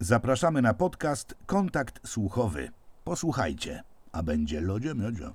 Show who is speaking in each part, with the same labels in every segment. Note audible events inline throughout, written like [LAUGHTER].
Speaker 1: Zapraszamy na podcast Kontakt Słuchowy. Posłuchajcie, a będzie lodzie miodzio.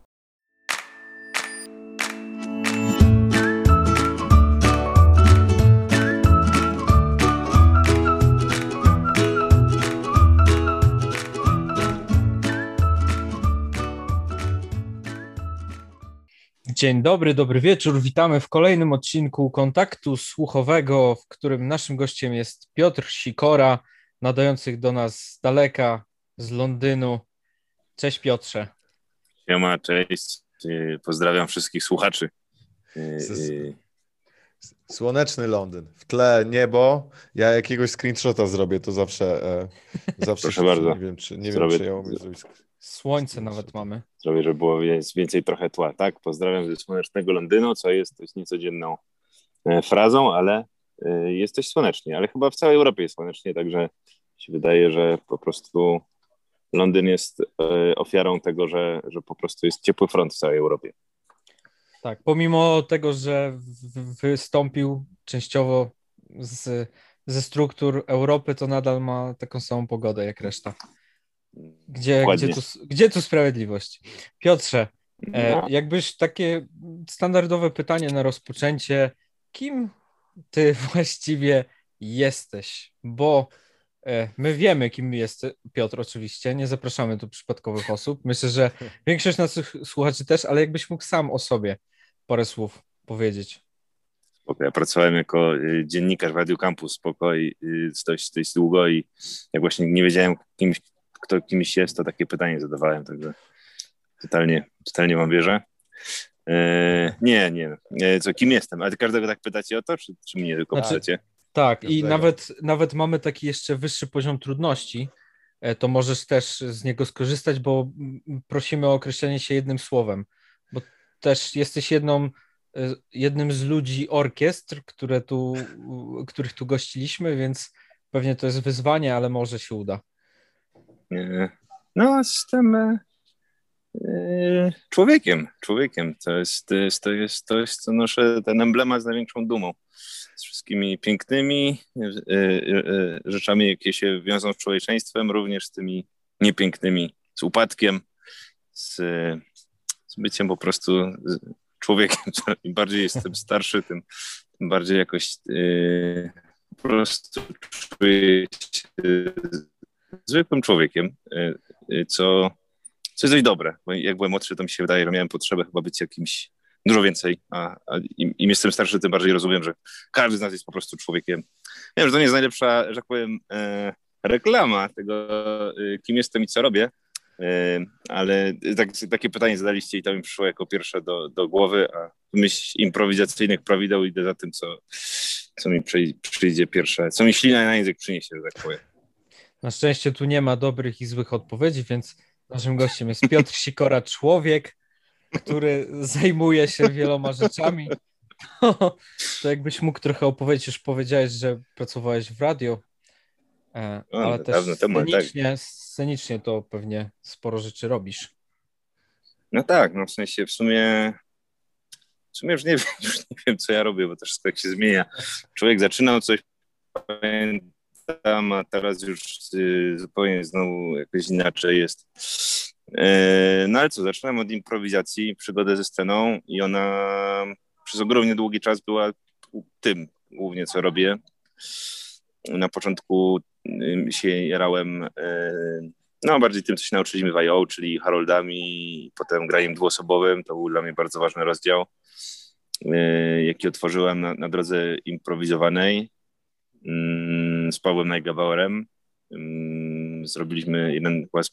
Speaker 2: Dzień dobry, dobry wieczór. Witamy w kolejnym odcinku kontaktu słuchowego, w którym naszym gościem jest Piotr Sikora, nadających do nas z daleka, z Londynu. Cześć Piotrze.
Speaker 3: Siema, cześć. Pozdrawiam wszystkich słuchaczy. Y, y,
Speaker 4: Słoneczny Londyn. W tle niebo. Ja jakiegoś screenshota zrobię, to zawsze. E, zawsze
Speaker 3: Proszę bardzo.
Speaker 4: Nie wiem, czy, nie
Speaker 3: Zrobię-
Speaker 4: wiem, czy ja umiem zrobić.
Speaker 2: Słońce nawet mamy.
Speaker 3: Zrobię, żeby było więcej trochę tła. Tak, pozdrawiam ze słonecznego Londynu, co jest dość niecodzienną e, frazą, ale e, jest dość słonecznie. Ale chyba w całej Europie jest słonecznie, także się wydaje, że po prostu Londyn jest e, ofiarą tego, że, że po prostu jest ciepły front w całej Europie.
Speaker 2: Tak, pomimo tego, że wystąpił częściowo z, ze struktur Europy, to nadal ma taką samą pogodę jak reszta. Gdzie, gdzie, tu, gdzie tu sprawiedliwość? Piotrze, E,
Speaker 3: No,
Speaker 2: jakbyś takie standardowe pytanie na rozpoczęcie, kim ty [LAUGHS] właściwie jesteś? Bo my wiemy, kim jest Piotr, oczywiście, nie zapraszamy tu przypadkowych osób. Myślę, że [LAUGHS] większość naszych słuchaczy też, ale jakbyś mógł sam o sobie parę słów powiedzieć.
Speaker 3: Ja pracowałem jako y, dziennikarz w Radio Campus spoko i y, dość, dość długo i jak właśnie nie wiedziałem kimś, kto kimś jest, to takie pytanie zadawałem, także totalnie, totalnie wam wierzę. E, nie, nie. E, co, kim jestem? Ale każdego tak pytacie o to, czy, czy mnie tylko
Speaker 2: Znaczy-
Speaker 3: pytacie?
Speaker 2: Tak, i nawet, nawet mamy taki jeszcze wyższy poziom trudności. E, To możesz też z niego skorzystać, bo prosimy o określenie się jednym słowem, bo też jesteś jedną, e, jednym z ludzi orkiestr, które tu, których tu gościliśmy, więc pewnie to jest wyzwanie, ale może się uda.
Speaker 3: E, no, jestem człowiekiem. Człowiekiem. To jest, to jest, to jest, to jest, to noszę ten emblemat z największą dumą. Z wszystkimi pięknymi e, e, e, rzeczami, jakie się wiążą z człowieczeństwem, również z tymi niepięknymi, z upadkiem, z, z byciem po prostu człowiekiem. Im bardziej jestem starszy, tym, tym bardziej jakoś po prostu czuję się zwykłym człowiekiem, co, co jest dość dobre. Bo jak byłem młodszy, to mi się wydaje, że miałem potrzebę chyba być jakimś dużo więcej, a, a im, im jestem starszy, tym bardziej rozumiem, że każdy z nas jest po prostu człowiekiem. Wiem, że to nie jest najlepsza, że tak powiem, e, reklama tego, e, kim jestem i co robię, e, ale tak, takie pytanie zadaliście i to mi przyszło jako pierwsze do, do głowy, a myśl improwizacyjnych prawideł idę za tym, co, co mi przyj- przyjdzie pierwsze, co mi ślina na język przyniesie, że tak powiem.
Speaker 2: Na szczęście tu nie ma dobrych i złych odpowiedzi, więc naszym gościem jest Piotr Sikora, człowiek, który zajmuje się wieloma rzeczami. To, to jakbyś mógł trochę opowiedzieć, już powiedziałeś, że pracowałeś w radio, e,
Speaker 3: O,
Speaker 2: ale też
Speaker 3: dawno temu, tak.
Speaker 2: scenicznie, scenicznie to pewnie sporo rzeczy robisz.
Speaker 3: No tak, no w sensie w sumie w sumie już nie [LAUGHS] wiem, już nie wiem co ja robię, bo to wszystko jak się zmienia. Człowiek zaczynał coś, pamiętam, a teraz już y, zupełnie znowu jakoś inaczej jest. E, no ale co, zaczynałem od improwizacji, przygodę ze sceną i ona przez ogromnie długi czas była tym głównie, co robię. Na początku się jarałem e, no, bardziej tym, co się nauczyliśmy w IO, czyli Haroldami, potem graniem dwuosobowym. To był dla mnie bardzo ważny rozdział, e, jaki otworzyłem na, na drodze improwizowanej mm, z Pawłem Najgabauerem. Zrobiliśmy jeden z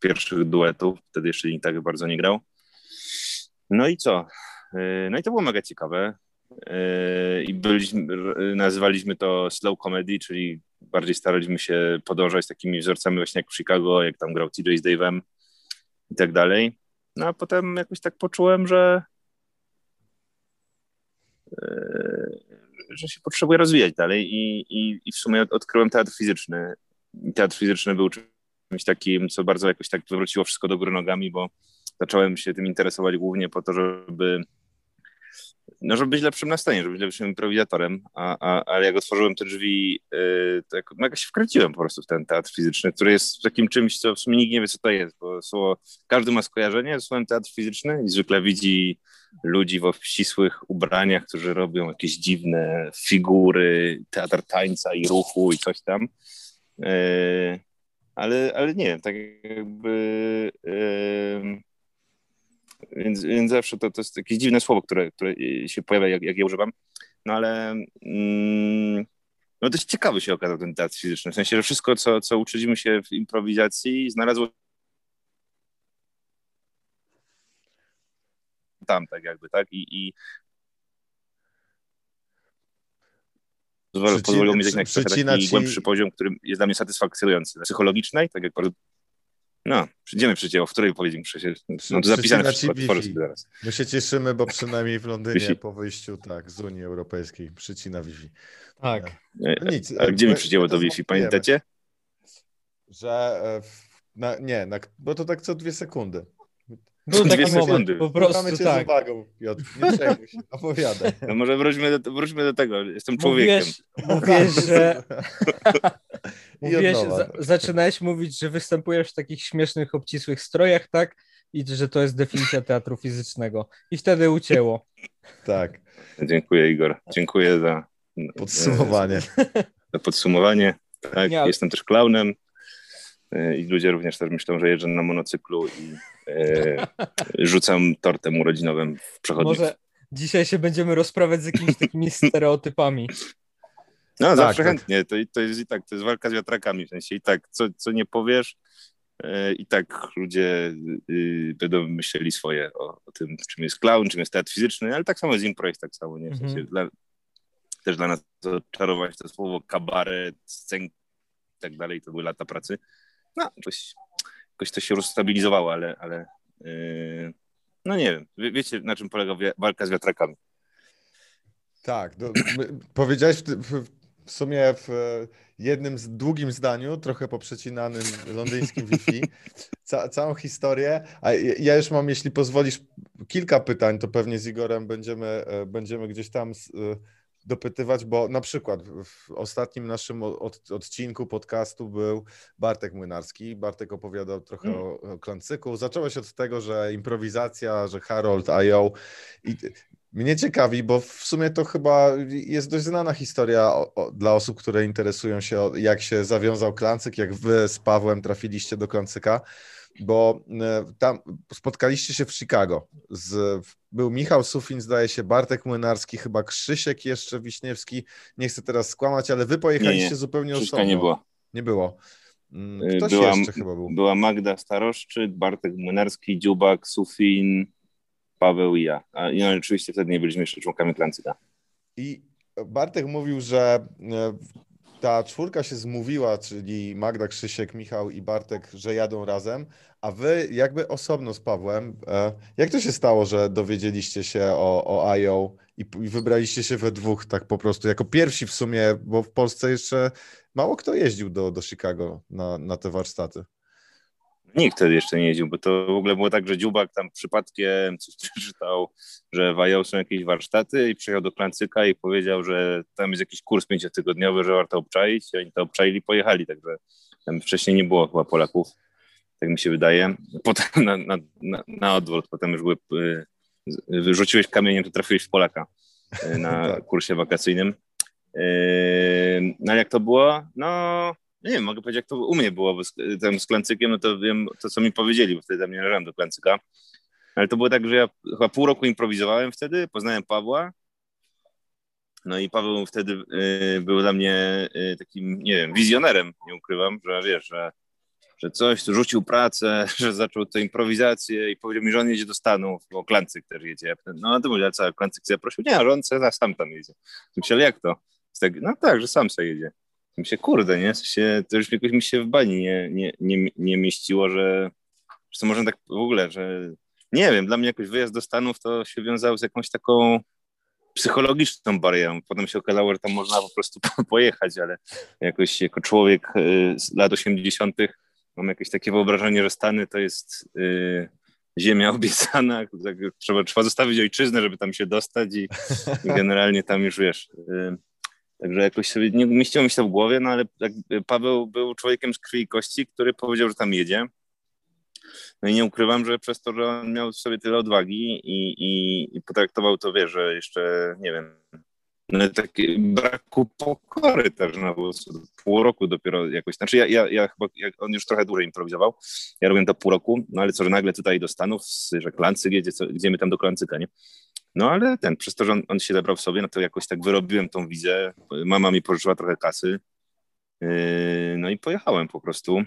Speaker 3: pierwszych duetów, wtedy jeszcze nikt tak bardzo nie grał. No i co? E, No i to było mega ciekawe. E, I byliśmy, nazywaliśmy to slow comedy, czyli bardziej staraliśmy się podążać takimi wzorcami właśnie jak w Chicago, jak tam grał TJ z Dave'em i tak dalej. No a potem jakoś tak poczułem, że e, że się potrzebuję rozwijać dalej i, i, i w sumie od- odkryłem teatr fizyczny. Teatr fizyczny był czymś takim, co bardzo jakoś tak wywróciło wszystko do góry nogami, bo zacząłem się tym interesować głównie po to, żeby no, żeby być lepszym na scenie, żeby być lepszym improwizatorem, a, a, ale jak otworzyłem te drzwi, yy, to jak, no, jak się wkręciłem po prostu w ten teatr fizyczny, który jest takim czymś, co w sumie nikt nie wie, co to jest, bo słowo, każdy ma skojarzenie ze słowem teatr fizyczny i zwykle widzi ludzi w obcisłych ubraniach, którzy robią jakieś dziwne figury, teatr tańca i ruchu i coś tam. Yy, ale, ale nie tak jakby... Yy, więc, więc zawsze to, to jest jakieś dziwne słowo, które, które się pojawia, jak, jak je używam. No ale mm, no dość ciekawy się okazał ten teatr fizyczny. W sensie, że wszystko, co, co uczyliśmy się w improwizacji, znalazło tam, tak jakby, tak? I, i pozwoliło mi zejść na taki ci... głębszy poziom, który jest dla mnie satysfakcjonujący. Psychologicznej, tak jak no, przyjdziemy przecież, w której powiedzieć muszę się. No to zapisane wszystko,
Speaker 4: zaraz. My się cieszymy, bo przynajmniej w Londynie Wi-Fi. po wyjściu tak, z Unii Europejskiej przycina Wi-Fi.
Speaker 2: Tak.
Speaker 3: No nic, a gdzie mi przycięło to Wi-Fi? Pamiętacie?
Speaker 4: Że e, na, nie, na, bo to tak co dwie sekundy.
Speaker 2: Był taki dwie sekundy. po prostu cię tak.
Speaker 4: z uwagą, Piotr. Nie przejmuj się, opowiadaj.
Speaker 3: No może wróćmy do, wróćmy do tego. Jestem człowiekiem.
Speaker 2: Mówiłeś [LAUGHS] że... mówiłeś, za, zaczynałeś mówić, że występujesz w takich śmiesznych, obcisłych strojach, tak? I że to jest definicja teatru fizycznego. I wtedy ucięło.
Speaker 4: Tak.
Speaker 3: Dziękuję, Igor. Dziękuję za
Speaker 4: podsumowanie.
Speaker 3: Za podsumowanie. Tak, Nie, jestem też klaunem. E, I ludzie również też myślą, że jeżdżę na monocyklu i e, rzucam tortem urodzinowym w przechodniach. Może
Speaker 2: dzisiaj się będziemy rozprawiać z jakimiś takimi [LAUGHS] stereotypami.
Speaker 3: No, tak, zawsze tak. chętnie. To, to jest i tak, to jest walka z wiatrakami. W sensie i tak, co, co nie powiesz, e, i tak ludzie y, będą myśleli swoje o, o, tym, czym jest clown, czym jest teatr fizyczny, ale tak samo z impro jest tak samo, nie? W sensie mm -hmm. dla, też dla nas to czarować to słowo kabaret, scen i tak dalej, to były lata pracy no, jakoś, jakoś to się rozstabilizowało, ale, ale yy, no nie wiem, Wie, wiecie na czym polega walka z wiatrakami.
Speaker 4: Tak, do, powiedziałeś w, w, sumie w jednym z długim zdaniu, trochę poprzecinanym londyńskim [LAUGHS] Wi-Fi, ca, całą historię, a ja już mam, jeśli pozwolisz, kilka pytań, to pewnie z Igorem będziemy, e, będziemy gdzieś tam e, dopytywać, bo na przykład w ostatnim naszym od, odcinku podcastu był Bartek Młynarski. Bartek opowiadał trochę mm. o, o klancyku. Zaczęło się od tego, że improwizacja, że Harold IO i mnie ciekawi, bo w sumie to chyba jest dość znana historia o, o, dla osób, które interesują się, jak się zawiązał klancyk, jak wy z Pawłem trafiliście do klancyka bo e, tam spotkaliście się w Chicago. Z, był Michał Sufin, zdaje się, Bartek Młynarski, chyba Krzysiek jeszcze Wiśniewski. Nie chcę teraz skłamać, ale wy pojechaliście nie, nie. zupełnie
Speaker 3: Krzyśka osobno. nie było.
Speaker 4: Nie było. Mm, y, ktoś
Speaker 3: była,
Speaker 4: jeszcze chyba był.
Speaker 3: Była Magda Staroszczyk, Bartek Młynarski, Dziubak, Sufin, Paweł i ja. A i no, oczywiście wtedy nie byliśmy jeszcze członkami Klancyka.
Speaker 4: I Bartek mówił, że e, ta czwórka się zmówiła, czyli Magda, Krzysiek, Michał i Bartek, że jadą razem, a wy jakby osobno z Pawłem, e, jak to się stało, że dowiedzieliście się o, o IO i, i wybraliście się we dwóch tak po prostu, jako pierwsi w sumie, bo w Polsce jeszcze mało kto jeździł do, do Chicago na, na te warsztaty.
Speaker 3: Nikt wtedy jeszcze nie jeździł, bo to w ogóle było tak, że Dziubak tam przypadkiem coś [LAUGHS] przeczytał, że w IO są jakieś warsztaty i przyjechał do Klancyka i powiedział, że tam jest jakiś kurs pięciotygodniowy, że warto obczaić i oni to obczaili i pojechali, także tam wcześniej nie było chyba Polaków, tak mi się wydaje. Potem na, na, na, na odwrót, potem już były, y, rzuciłeś kamieniem, to trafiłeś w Polaka y, na [LAUGHS] tak. kursie wakacyjnym. Y, no jak to było? No nie wiem, mogę powiedzieć, jak to u mnie było z, tam z Klancykiem, no to wiem to, co mi powiedzieli, bo wtedy tam nie należałem do Klancyka. Ale to było tak, że ja chyba pół roku improwizowałem wtedy, poznałem Pawła. No i Paweł wtedy y, był dla mnie y, takim, nie wiem, wizjonerem, nie ukrywam, że wiesz, że, że coś, tu rzucił pracę, [LAUGHS] że zaczął tę improwizację i powiedział mi, że on jedzie do Stanów, bo Klancyk też jedzie. No a to mówię, co, Klancyk się prosił? Nie, że on sam tam jedzie. Myślę, jak to? No tak, że sam sobie jedzie mi się, kurde, nie? Się, to już jakoś mi się w bani nie, nie, nie, nie mieściło, że, że to można tak w ogóle, że nie wiem, dla mnie jakoś wyjazd do Stanów to się wiązało z jakąś taką psychologiczną barierą. Potem się okazało, że tam można po prostu pojechać, ale jakoś jako człowiek y, z lat 80. mam jakieś takie wyobrażenie, że Stany to jest y, ziemia obiecana, tak, trzeba, trzeba zostawić ojczyznę, żeby tam się dostać i, i generalnie tam już wiesz. Y, także jakoś sobie nie mieściło mi się w głowie, no ale Paweł był człowiekiem z krwi i kości, który powiedział, że tam jedzie. No i nie ukrywam, że przez to, że on miał w sobie tyle odwagi i, i, i potraktował to, wie, że jeszcze, nie wiem, no, taki braku pokory też, no bo pół roku dopiero jakoś, znaczy ja, ja, ja chyba, ja, on już trochę dłużej improwizował, ja robiłem to pół roku, no ale co, że nagle tutaj do Stanów, że Klancyk jedzie, co, gdzie my tam do Klancyka, nie? No ale ten, przez to, że on, on się zebrał w sobie, no to jakoś tak wyrobiłem tą wizę, mama mi pożyczyła trochę kasy, yy, no i pojechałem po prostu.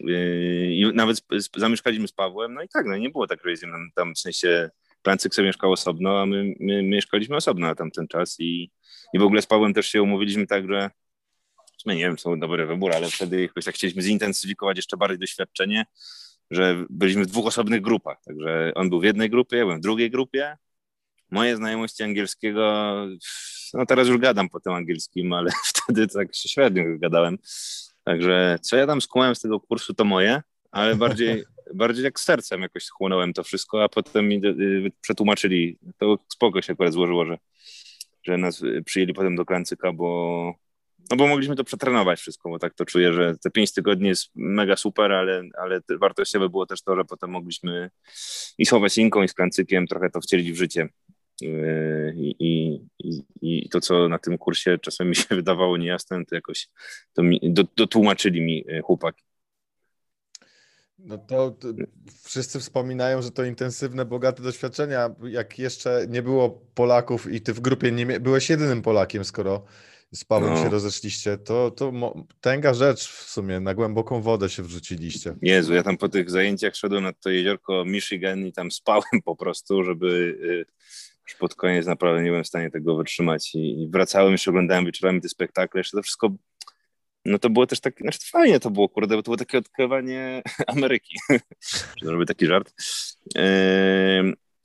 Speaker 3: Yy, I nawet zamieszkaliśmy z Pawłem, no i tak, no nie było tak, jedziemy tam w sensie Francyk sobie mieszkał osobno, a my, my, mieszkaliśmy osobno na tamten czas. I, i w ogóle z Pawłem też się umówiliśmy tak, że nie wiem, są dobre wybory, ale wtedy jakoś tak chcieliśmy zintensyfikować jeszcze bardziej doświadczenie, że byliśmy w dwóch osobnych grupach, także on był w jednej grupie, ja byłem w drugiej grupie. Moje znajomości angielskiego, no teraz już gadam po tym angielskim, ale [LAUGHS] wtedy tak średnio gadałem. Także co ja tam skłałem z tego kursu, to moje, ale bardziej, [LAUGHS] bardziej jak sercem jakoś schłonąłem to wszystko, a potem mi y, przetłumaczyli. To spoko się akurat złożyło, że, że nas y, przyjęli potem do Klancyka, bo, no bo mogliśmy to przetrenować wszystko, bo tak to czuję, że te pięć tygodni jest mega super, ale, ale wartościowe było też to, że potem mogliśmy i z Howesinką, i z Klancykiem trochę to wcielić w życie. Y, I, i, i, to, co na tym kursie czasem mi [LAUGHS] się wydawało niejasne, to jakoś to mi, do, dotłumaczyli mi chłopaki.
Speaker 4: No to, to, wszyscy wspominają, że to intensywne, bogate doświadczenia. Jak jeszcze nie było Polaków i ty w grupie nie byłeś jedynym Polakiem, skoro z Pawłem no. się rozeszliście, to, to tęga rzecz w sumie, na głęboką wodę się wrzuciliście.
Speaker 3: Jezu, ja tam po tych zajęciach szedłem na to jeziorko Michigan i tam spałem po prostu, żeby y, już pod koniec naprawdę nie byłem w stanie tego wytrzymać i, i wracałem, jeszcze oglądałem wieczorami te spektakle, jeszcze to wszystko no to było też tak, znaczy fajnie to było, kurde, bo to było takie odkrywanie [LAUGHS] Ameryki, [LAUGHS] żeby taki żart.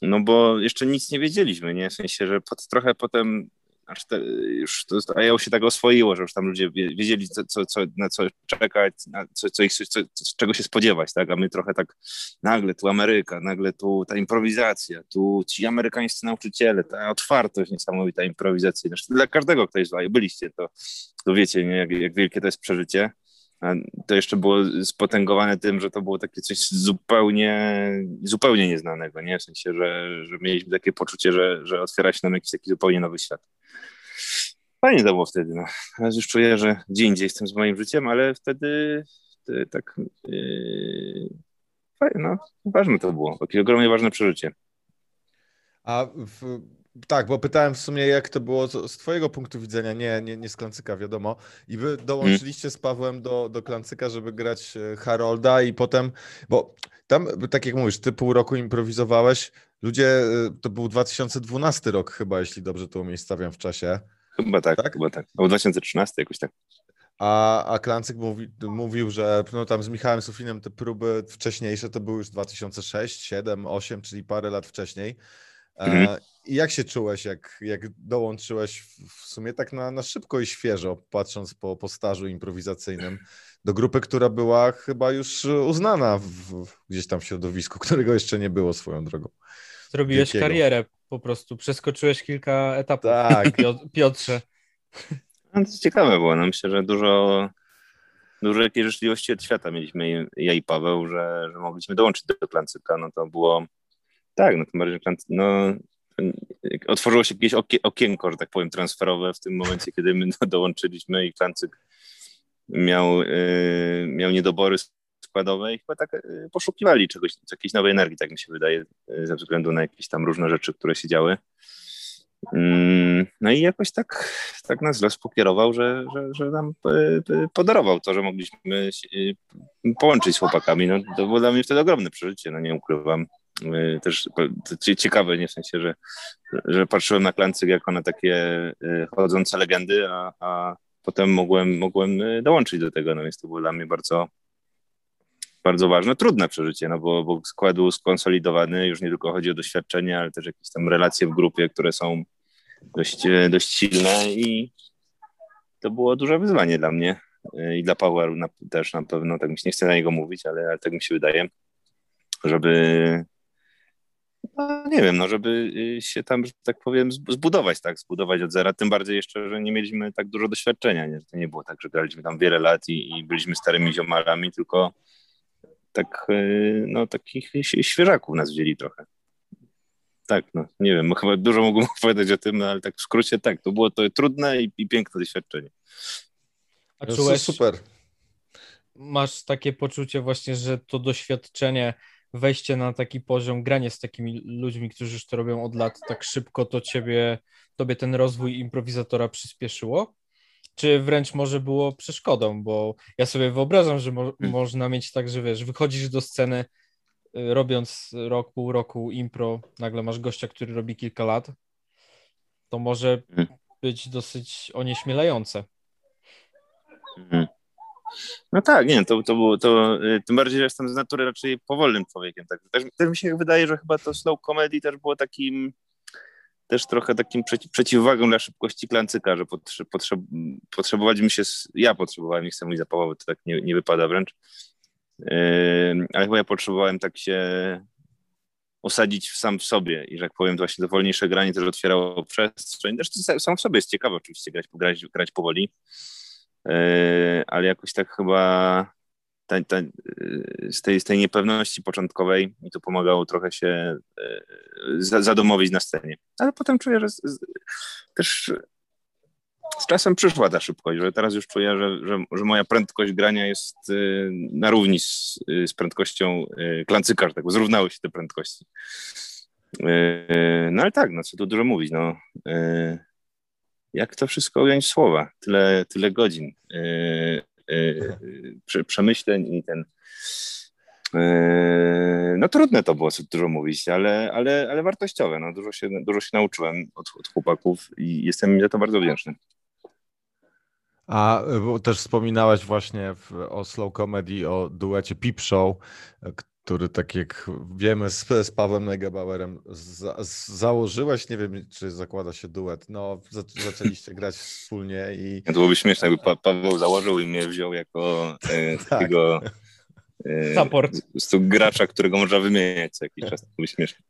Speaker 3: No bo jeszcze nic nie wiedzieliśmy, nie? W sensie, że pod, trochę potem aż te, już to, a ja się tak oswoiło, że już tam ludzie wiedzieli, co, co, co na co czekać, na co, co ich, co, czego się spodziewać, tak? A my trochę tak nagle tu Ameryka, nagle tu ta improwizacja, tu ci amerykańscy nauczyciele, ta otwartość niesamowita improwizacyjna. Dla każdego, kto jest byliście, to, to wiecie, nie? Jak, jak wielkie to jest przeżycie. To jeszcze było spotęgowane tym, że to było takie coś zupełnie, zupełnie nieznanego, nie? W sensie, że, że mieliśmy takie poczucie, że, że otwiera się nam jakiś taki zupełnie nowy świat. Fajnie to było wtedy, no. Teraz już czuję, że gdzie indziej jestem z moim życiem, ale wtedy, wtedy tak yy, fajnie, no, ważne to było, takie ogromnie ważne przeżycie.
Speaker 4: A w, tak, bo pytałem w sumie, jak to było z twojego punktu widzenia, nie, nie, nie z Klancyka, wiadomo. I wy dołączyliście z Pawłem do, do Klancyka, żeby grać e, Harolda i potem, bo tam, tak jak mówisz, ty pół roku improwizowałeś, ludzie, e, to był 2012 rok chyba, jeśli dobrze to umiejscawiam w czasie.
Speaker 3: Chyba tak, tak? chyba tak. Albo 2013 jakoś tak.
Speaker 4: A, a Klancyk mówi, mówił, że no tam z Michałem Sufinem te próby wcześniejsze to były już 2006, 7, 8, czyli parę lat wcześniej. Mhm. I jak się czułeś, jak, jak dołączyłeś w sumie tak na, na szybko i świeżo, patrząc po, po stażu improwizacyjnym, do grupy, która była chyba już uznana w, w, gdzieś tam w środowisku, [LAUGHS] którego jeszcze nie było swoją drogą.
Speaker 2: Zrobiłeś Wielkiego. karierę po prostu, przeskoczyłeś kilka etapów,
Speaker 4: tak. [LAUGHS]
Speaker 2: Piotrze.
Speaker 3: No, to ciekawe było, no myślę, że dużo, dużo jakiejś życzliwości od świata mieliśmy ja i Paweł, że, że mogliśmy dołączyć do Klancyka, no to było tak, no to bardziej no, otworzyło się jakieś okienko, że tak powiem, transferowe w tym momencie, kiedy my [LAUGHS] dołączyliśmy i Klancyk miał, yy, miał niedobory składowe i chyba tak yy, poszukiwali czegoś, jakiejś nowej energii, tak mi się wydaje, yy, ze względu na jakieś tam różne rzeczy, które się działy. Mm, no i jakoś tak, tak nas los pokierował, że, że, że nam podarował to, że mogliśmy połączyć z chłopakami. No, to było dla mnie wtedy ogromne przeżycie, no nie ukrywam. Y, też ciekawe, nie w sensie, że, że patrzyłem na Klancyk jako na takie y, chodzące legendy, a, a potem mogłem, mogłem y, dołączyć do tego, no więc to było dla mnie bardzo, bardzo ważne, trudne przeżycie, no bo, bo skład był skonsolidowany, już nie tylko chodzi o doświadczenie, ale też jakieś tam relacje w grupie, które są dość, dość silne i to było duże wyzwanie dla mnie i dla Pawła też na pewno, tak mi się nie chcę na niego mówić, ale, ale tak mi się wydaje, żeby No, nie wiem, no żeby y, się tam, że tak powiem, zbudować, tak, zbudować od zera, tym bardziej jeszcze, że nie mieliśmy tak dużo doświadczenia, nie? To nie było tak, że graliśmy tam wiele lat i, i byliśmy starymi ziomalami, tylko tak, y, no takich świeżaków nas wzięli trochę. Tak, no nie wiem, chyba dużo mógłbym [LAUGHS] powiedzieć o tym, no, ale tak w skrócie tak, to było to trudne i, i piękne doświadczenie.
Speaker 2: A czułeś, super. Masz takie poczucie właśnie, że to doświadczenie wejście na taki poziom, granie z takimi ludźmi, którzy już to robią od lat tak szybko, to ciebie, tobie ten rozwój improwizatora przyspieszyło? Czy wręcz może było przeszkodą? Bo ja sobie wyobrażam, że mo hmm. można mieć tak, że wiesz, wychodzisz do sceny y, robiąc rok, pół roku impro, nagle masz gościa, który robi kilka lat, to może hmm. być dosyć onieśmielające.
Speaker 3: Hmm. No tak, nie, to, to było, to, y, tym bardziej, że jestem z natury raczej powolnym człowiekiem. Tak. Też, też mi się wydaje, że chyba to slow comedy też było takim, też trochę takim przeciw, przeciwwagą dla szybkości klancyka, że potrze, potrzeb, potrzebowaliśmy się, ja potrzebowałem, chcę mówić zapałowy, to tak nie, nie wypada wręcz, yy, ale chyba ja potrzebowałem tak się osadzić sam w sobie i że jak powiem, to właśnie to wolniejsze granie też otwierało przestrzeń. Też sam w sobie jest ciekawe oczywiście grać, grać, grać powoli, ale jakoś tak chyba ta, ta, z, tej, z tej niepewności początkowej mi to pomagało trochę się e, zadomowić na scenie. Ale potem czuję, że z, z, też z czasem przyszła ta szybkość, że teraz już czuję, że, że, że moja prędkość grania jest e, na równi z, z prędkością klancyka, tak, zrównały się te prędkości. No ale tak, no co tu dużo mówić, no jak to wszystko ująć słowa? Tyle, tyle godzin yy, yy, przemyśleń i ten. Yy, no trudne to było, dużo mówić, ale, ale, ale wartościowe. No, dużo, się, dużo się nauczyłem od, od chłopaków i jestem za to bardzo wdzięczny.
Speaker 4: A też wspominałeś właśnie w, o slow comedy, o duecie Peep Show, który tak jak wiemy z, z Pawłem Negebauerem za, założyłeś, nie wiem czy zakłada się duet, no za, zaczęliście [LAUGHS] grać wspólnie i...
Speaker 3: To byłoby śmieszne, jakby pa, Paweł założył i mnie wziął jako e, [LAUGHS] tak. takiego
Speaker 2: e, Support.
Speaker 3: gracza, którego można wymieniać co jakiś czas, to byłoby śmieszne.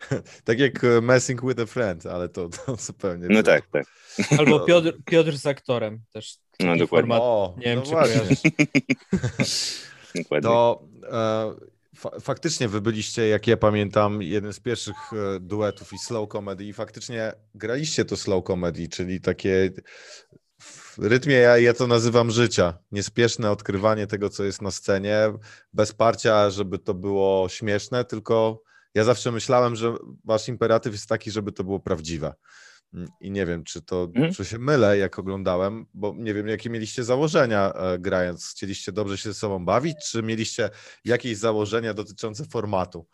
Speaker 3: [LAUGHS]
Speaker 4: tak jak e, Messing with a Friend, ale to, to zupełnie...
Speaker 3: No tak, tak.
Speaker 2: Albo no. Piotr, Piotr z aktorem też.
Speaker 3: No dokładnie. Format,
Speaker 4: o, nie wiem, no czy właśnie. dokładnie. To... E, faktycznie wy byliście, jak ja pamiętam, jeden z pierwszych e, duetów i slow comedy i faktycznie graliście to slow comedy, czyli takie w rytmie, ja, ja to nazywam życia, niespieszne odkrywanie tego, co jest na scenie, bez parcia, żeby to było śmieszne, tylko ja zawsze myślałem, że wasz imperatyw jest taki, żeby to było prawdziwe. I nie wiem, czy to hmm? czy się mylę, jak oglądałem, bo nie wiem, jakie mieliście założenia e, grając. Chcieliście dobrze się ze sobą bawić, czy mieliście jakieś założenia dotyczące formatu?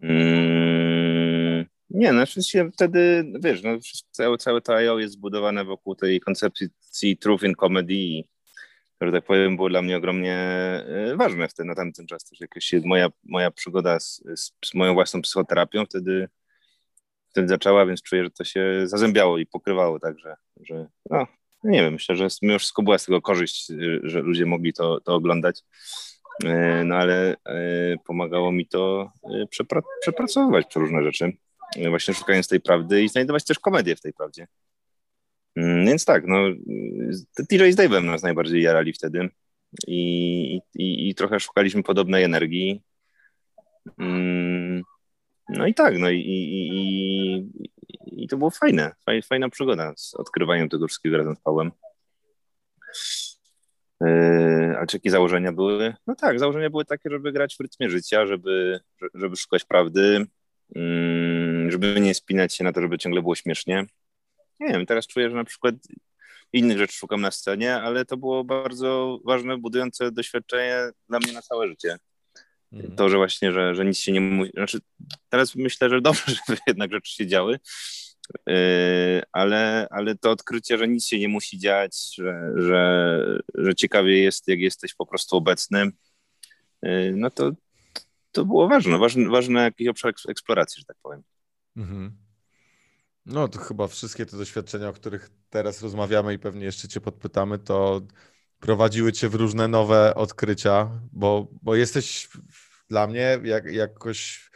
Speaker 3: Mm, nie, no się wtedy, wiesz, no, całe, całe to IO jest zbudowane wokół tej koncepcji Truth in Comedy, że tak powiem, było dla mnie ogromnie e, ważne wtedy, na tamten czas też jakoś moja, moja przygoda z, z, z moją własną psychoterapią wtedy wtedy zaczęła, więc czuję, że to się zazębiało i pokrywało tak, że, no, nie wiem, myślę, że mimo wszystko była z tego korzyść, że ludzie mogli to, to oglądać, e, no ale e, pomagało mi to przepra przepracowywać różne rzeczy, właśnie szukając tej prawdy i znajdować też komedię w tej prawdzie. Mm, więc tak, no, TJ z Dave'em nas najbardziej jarali wtedy i, i, i trochę szukaliśmy podobnej energii. Mm, no i tak, no i, i, i, i to było fajne, fajna przygoda z odkrywaniem tego wszystkiego razem z Pawłem. Yy, a czy jakie założenia były? No tak, założenia były takie, żeby grać w rytmie życia, żeby, żeby szukać prawdy, yy, żeby nie spinać się na to, żeby ciągle było śmiesznie. Nie wiem, teraz czuję, że na przykład innych rzeczy szukam na scenie, ale to było bardzo ważne, budujące doświadczenie dla mnie na całe życie. Mhm. To, że właśnie, że, że nic się nie musi. Znaczy, teraz myślę, że dobrze, [LAUGHS] żeby jednak rzeczy się działy, yy, ale, ale to odkrycie, że nic się nie musi dziać, że, że, że ciekawie jest, jak jesteś po prostu obecny, yy, no to, to było ważne, ważny, ważny jakiś obszar eksploracji, że tak powiem. Mhm.
Speaker 4: No to chyba wszystkie te doświadczenia, o których teraz rozmawiamy i pewnie jeszcze cię podpytamy, to prowadziły cię w różne nowe odkrycia, bo, bo jesteś dla mnie jak, jakoś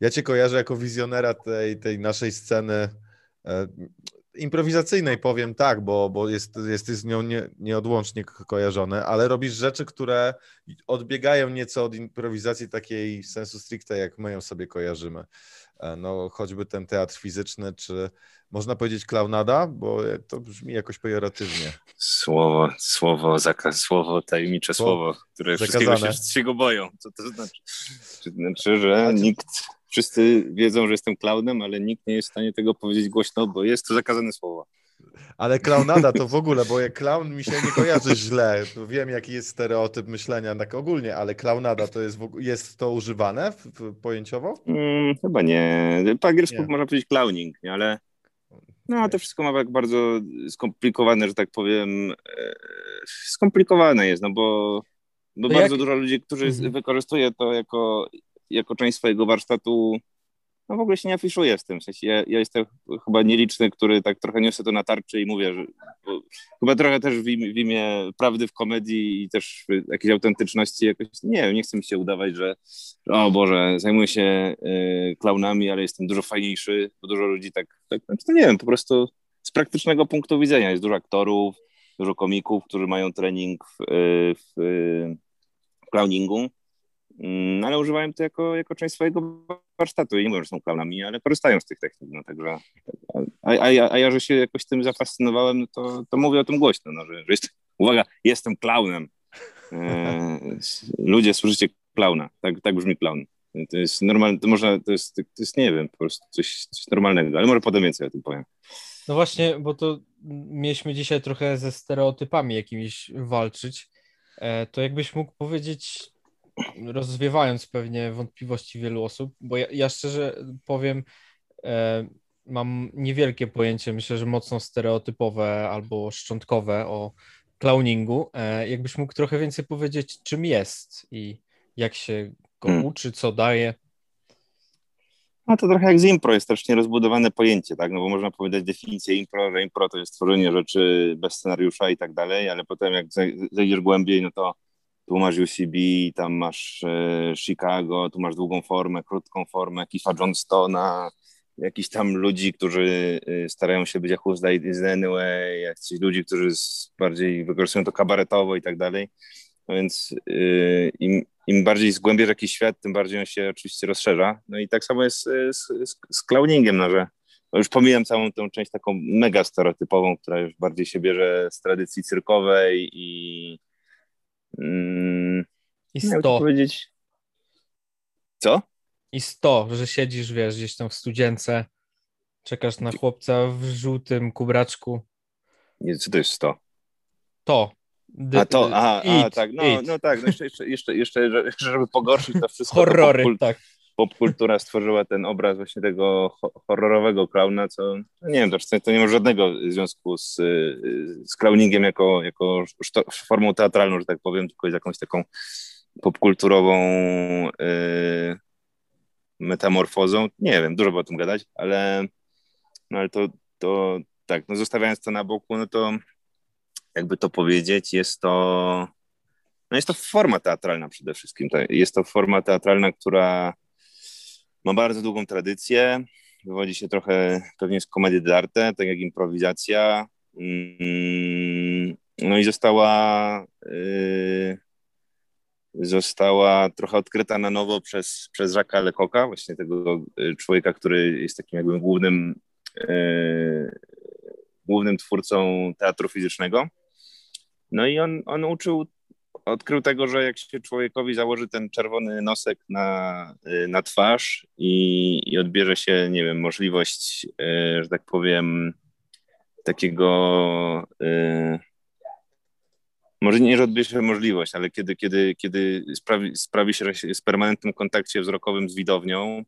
Speaker 4: ja cię kojarzę jako wizjonera tej, tej naszej sceny e, improwizacyjnej, powiem tak, bo, bo jest, jesteś z nią nie, nieodłącznie kojarzony, ale robisz rzeczy, które odbiegają nieco od improwizacji takiej sensu stricte, jak my ją sobie kojarzymy. E, no, choćby ten teatr fizyczny, czy można powiedzieć klaunada, bo to brzmi jakoś pejoratywnie.
Speaker 3: Słowo, słowo, zakaz, słowo, tajemnicze słowo, słowo które zakazane. wszystkiego się, się go boją. Co to znaczy? To znaczy, że nikt, wszyscy wiedzą, że jestem klaunem, ale nikt nie jest w stanie tego powiedzieć głośno, bo jest to zakazane słowo.
Speaker 4: Ale klaunada to w ogóle, bo jak klaun mi się nie kojarzy źle. Wiem, jaki jest stereotyp myślenia tak ogólnie, ale klaunada to jest, jest to używane w, w, pojęciowo?
Speaker 3: Hmm, chyba nie. Po angielsku nie. można powiedzieć clowning, ale no, to wszystko ma tak bardzo skomplikowane, że tak powiem. E, skomplikowane jest, no bo, bo bardzo jak... dużo ludzi, którzy mhm. wykorzystuje to jako, jako część swojego warsztatu no w ogóle się nie afiszuje w tym. W sensie ja, ja jestem chyba nieliczny, który tak trochę niosę to na tarczy i mówię, że chyba trochę też w imię, w imię, prawdy w komedii i też jakiejś autentyczności jakoś, nie nie chcę mi się udawać, że o Boże, zajmuję się y, klaunami, ale jestem dużo fajniejszy, bo dużo ludzi tak, tak znaczy, nie wiem, po prostu z praktycznego punktu widzenia jest dużo aktorów, dużo komików, którzy mają trening w, w, w clowningu ale używają to jako, jako część swojego warsztatu i nie mówią, że są klaunami, ale korzystają z tych technik, no także, a, a, ja, a ja, że się jakoś tym zafascynowałem, no to, to mówię o tym głośno, no, że, że jest, uwaga, jestem klaunem. E, [LAUGHS] ludzie, służycie klauna, tak, tak brzmi klaun. To jest normalne, to można, to jest, to jest nie wiem, po prostu coś, coś normalnego, ale może potem więcej o tym powiem.
Speaker 2: No właśnie, bo to mieliśmy dzisiaj trochę ze stereotypami jakimiś walczyć, e, to jakbyś mógł powiedzieć, rozwiewając pewnie wątpliwości wielu osób, bo ja, ja szczerze powiem, e, mam niewielkie pojęcie, myślę, że mocno stereotypowe albo szczątkowe o clowningu. E, jakbyś mógł trochę więcej powiedzieć, czym jest i jak się go hmm. uczy, co daje?
Speaker 3: No to trochę jak z impro, jest też nierozbudowane pojęcie, tak, no bo można powiedzieć definicję impro, że impro to jest tworzenie rzeczy bez scenariusza i tak dalej, ale potem jak zejdziesz głębiej, no to tu masz UCB, tam masz e, Chicago, tu masz długą formę, krótką formę, Kifa Johnstona, jakiś tam ludzi, którzy e, starają się być jak Who's is Anyway, jakichś ludzi, którzy bardziej wykorzystują to kabaretowo i tak dalej. No więc e, im, im bardziej zgłębiasz jakiś świat, tym bardziej on się oczywiście rozszerza. No i tak samo jest z, z, z clowningiem, no, że no już pomijam całą tę część taką mega stereotypową, która już bardziej się bierze z tradycji cyrkowej i
Speaker 2: Mm, I sto.
Speaker 3: powiedzieć. Co?
Speaker 2: I sto, że siedzisz, wiesz, gdzieś tam w studzience, czekasz na chłopca w żółtym kubraczku.
Speaker 3: Nie, co to jest sto?
Speaker 2: To.
Speaker 3: The, a to, aha, a, tak, no, no tak, no jeszcze, jeszcze, jeszcze, jeszcze, żeby pogorszyć to wszystko.
Speaker 2: Horrory, to tak
Speaker 3: popkultura stworzyła ten obraz właśnie tego horrorowego klauna, co no nie wiem, to, to nie ma żadnego związku z, z clowningiem jako, jako formą teatralną, że tak powiem, tylko jest jakąś taką popkulturową yy, metamorfozą. Nie wiem, dużo by o tym gadać, ale, no ale to, to tak, no zostawiając to na boku, no to jakby to powiedzieć, jest to no jest to forma teatralna przede wszystkim. Jest to forma teatralna, która ma bardzo długą tradycję, wywodzi się trochę pewnie z komedii dell'arte, tak jak improwizacja. Mm, no i została yy, została trochę odkryta na nowo przez, przez Jacques'a Lecoqa, właśnie tego y, człowieka, który jest takim jakby głównym yy, głównym twórcą teatru fizycznego. No i on, on uczył odkrył tego, że jak się człowiekowi założy ten czerwony nosek na, y, na twarz i, i odbierze się, nie wiem, możliwość, y, że tak powiem, takiego. Y, może nie, że odbierze możliwość, ale kiedy, kiedy, kiedy sprawi, sprawi się, w permanentnym kontakcie wzrokowym z widownią,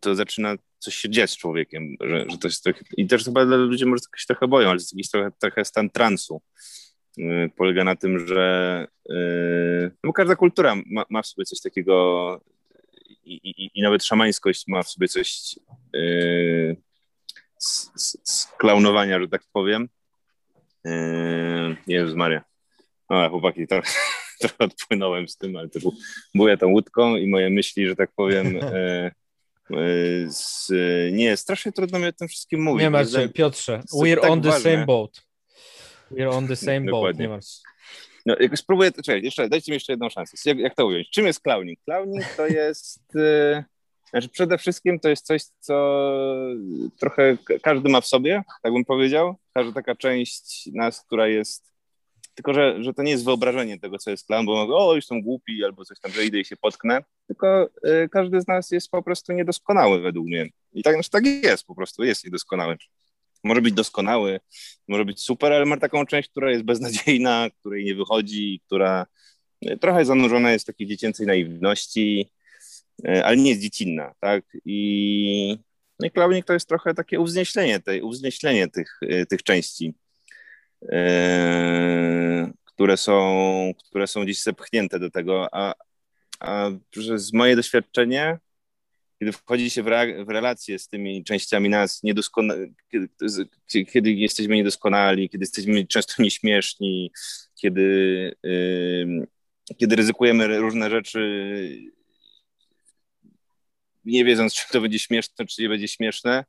Speaker 3: to zaczyna coś się dziać z człowiekiem, że, że to jest trochę, i też chyba ludzie może się trochę boją, ale to jest jakiś trochę, trochę stan transu, polega na tym, że y, no każda kultura ma, ma w sobie coś takiego i, i, i, nawet szamańskość ma w sobie coś z, z, z, klaunowania, że tak powiem. Jezus Maria. O, chłopaki, to, [LAUGHS] trochę odpłynąłem z tym, ale to był, ja tą łódką i moje myśli, że tak powiem, z, nie, strasznie trudno mi o tym wszystkim mówić.
Speaker 2: Nie masz, Piotrze, we're tak on the ważne. same boat. We're on the same boat, nie masz.
Speaker 3: No, jak spróbuję, czekaj, jeszcze, dajcie mi jeszcze jedną szansę. Jak, jak to ująć? Czym jest clowning? Clowning to jest... E, znaczy przede wszystkim to jest coś, co trochę każdy ma w sobie, tak bym powiedział. Każda taka część nas, która jest. Tylko, że, że to nie jest wyobrażenie tego, co jest klan, bo mówię, o, już są głupi, albo coś tam, że idę i się potknę. Tylko y, każdy z nas jest po prostu niedoskonały według mnie. I tak, znaczy, tak jest, po prostu jest niedoskonały. Może być doskonały, może być super, ale ma taką część, która jest beznadziejna, której nie wychodzi, która y, trochę zanurzona jest w takiej dziecięcej naiwności, E, ale nie jest dziecinna, tak? I, no i to jest trochę takie uwznieślenie, tej, uwznieślenie tych, e, tych części, e, które, są, które są gdzieś zepchnięte do tego, a, a przez moje doświadczenie, kiedy wchodzi się w, re, w relacje z tymi częściami nas, niedoskonale, kiedy, kiedy, jesteśmy niedoskonali, kiedy jesteśmy często nieśmieszni, kiedy, kiedy ryzykujemy różne rzeczy nie wiedząc, czy to będzie śmieszne, czy nie będzie śmieszne,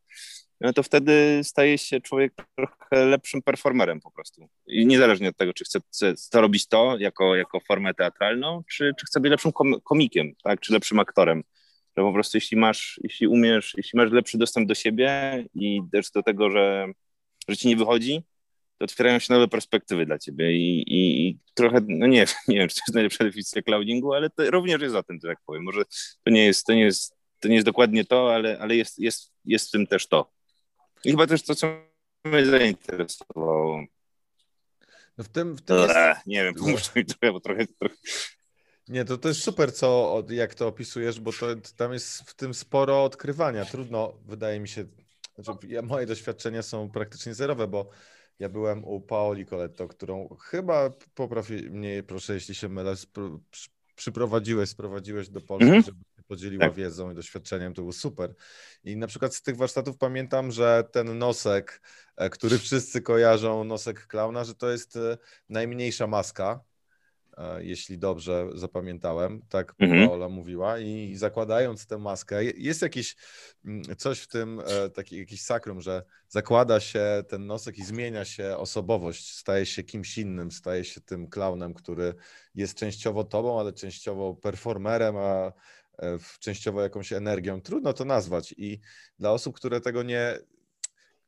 Speaker 3: no to wtedy staje się człowiek trochę lepszym performerem po prostu. I niezależnie od tego, czy chce, chce robić to jako, jako formę teatralną, czy, czy chce być lepszym komikiem, tak? czy lepszym aktorem. Że po prostu jeśli masz, jeśli umiesz, jeśli masz lepszy dostęp do siebie i też do tego, że, że ci nie wychodzi, to otwierają się nowe perspektywy dla ciebie i, i, i trochę, no nie, [LAUGHS] nie wiem, czy to jest najlepsza definicja cloudingu, ale to również jest o tym, że tak powiem. Może to nie jest, to nie jest to nie jest dokładnie to, ale, ale jest, jest, jest w tym też to. I chyba też to, co mnie zainteresowało.
Speaker 4: No w tym, w tym jest...
Speaker 3: Nie wiem, [LAUGHS] pomóż mi trochę, bo trochę, trochę...
Speaker 4: Nie, to, to jest super, co, jak to opisujesz, bo to, tam jest w tym sporo odkrywania. Trudno, wydaje mi się, znaczy ja, moje doświadczenia są praktycznie zerowe, bo ja byłem u Paoli Coletto, którą chyba, popraw mnie proszę, jeśli się mylę, przyprowadziłeś, sprowadziłeś do Polski, mm -hmm. żeby podzieliła tak. wiedzą i doświadczeniem, to było super. I na przykład z tych warsztatów pamiętam, że ten nosek, e, który wszyscy kojarzą, nosek klauna, że to jest e, najmniejsza maska, jeśli dobrze zapamiętałem, tak mhm. Paola mówiła i zakładając tę maskę, jest jakieś mm, coś w tym, taki jakiś sakrum, że zakłada się ten nosek i zmienia się osobowość, staje się kimś innym, staje się tym klaunem, który jest częściowo tobą, ale częściowo performerem, a E, częściowo jakąś energią. Trudno to nazwać i dla osób, które tego nie.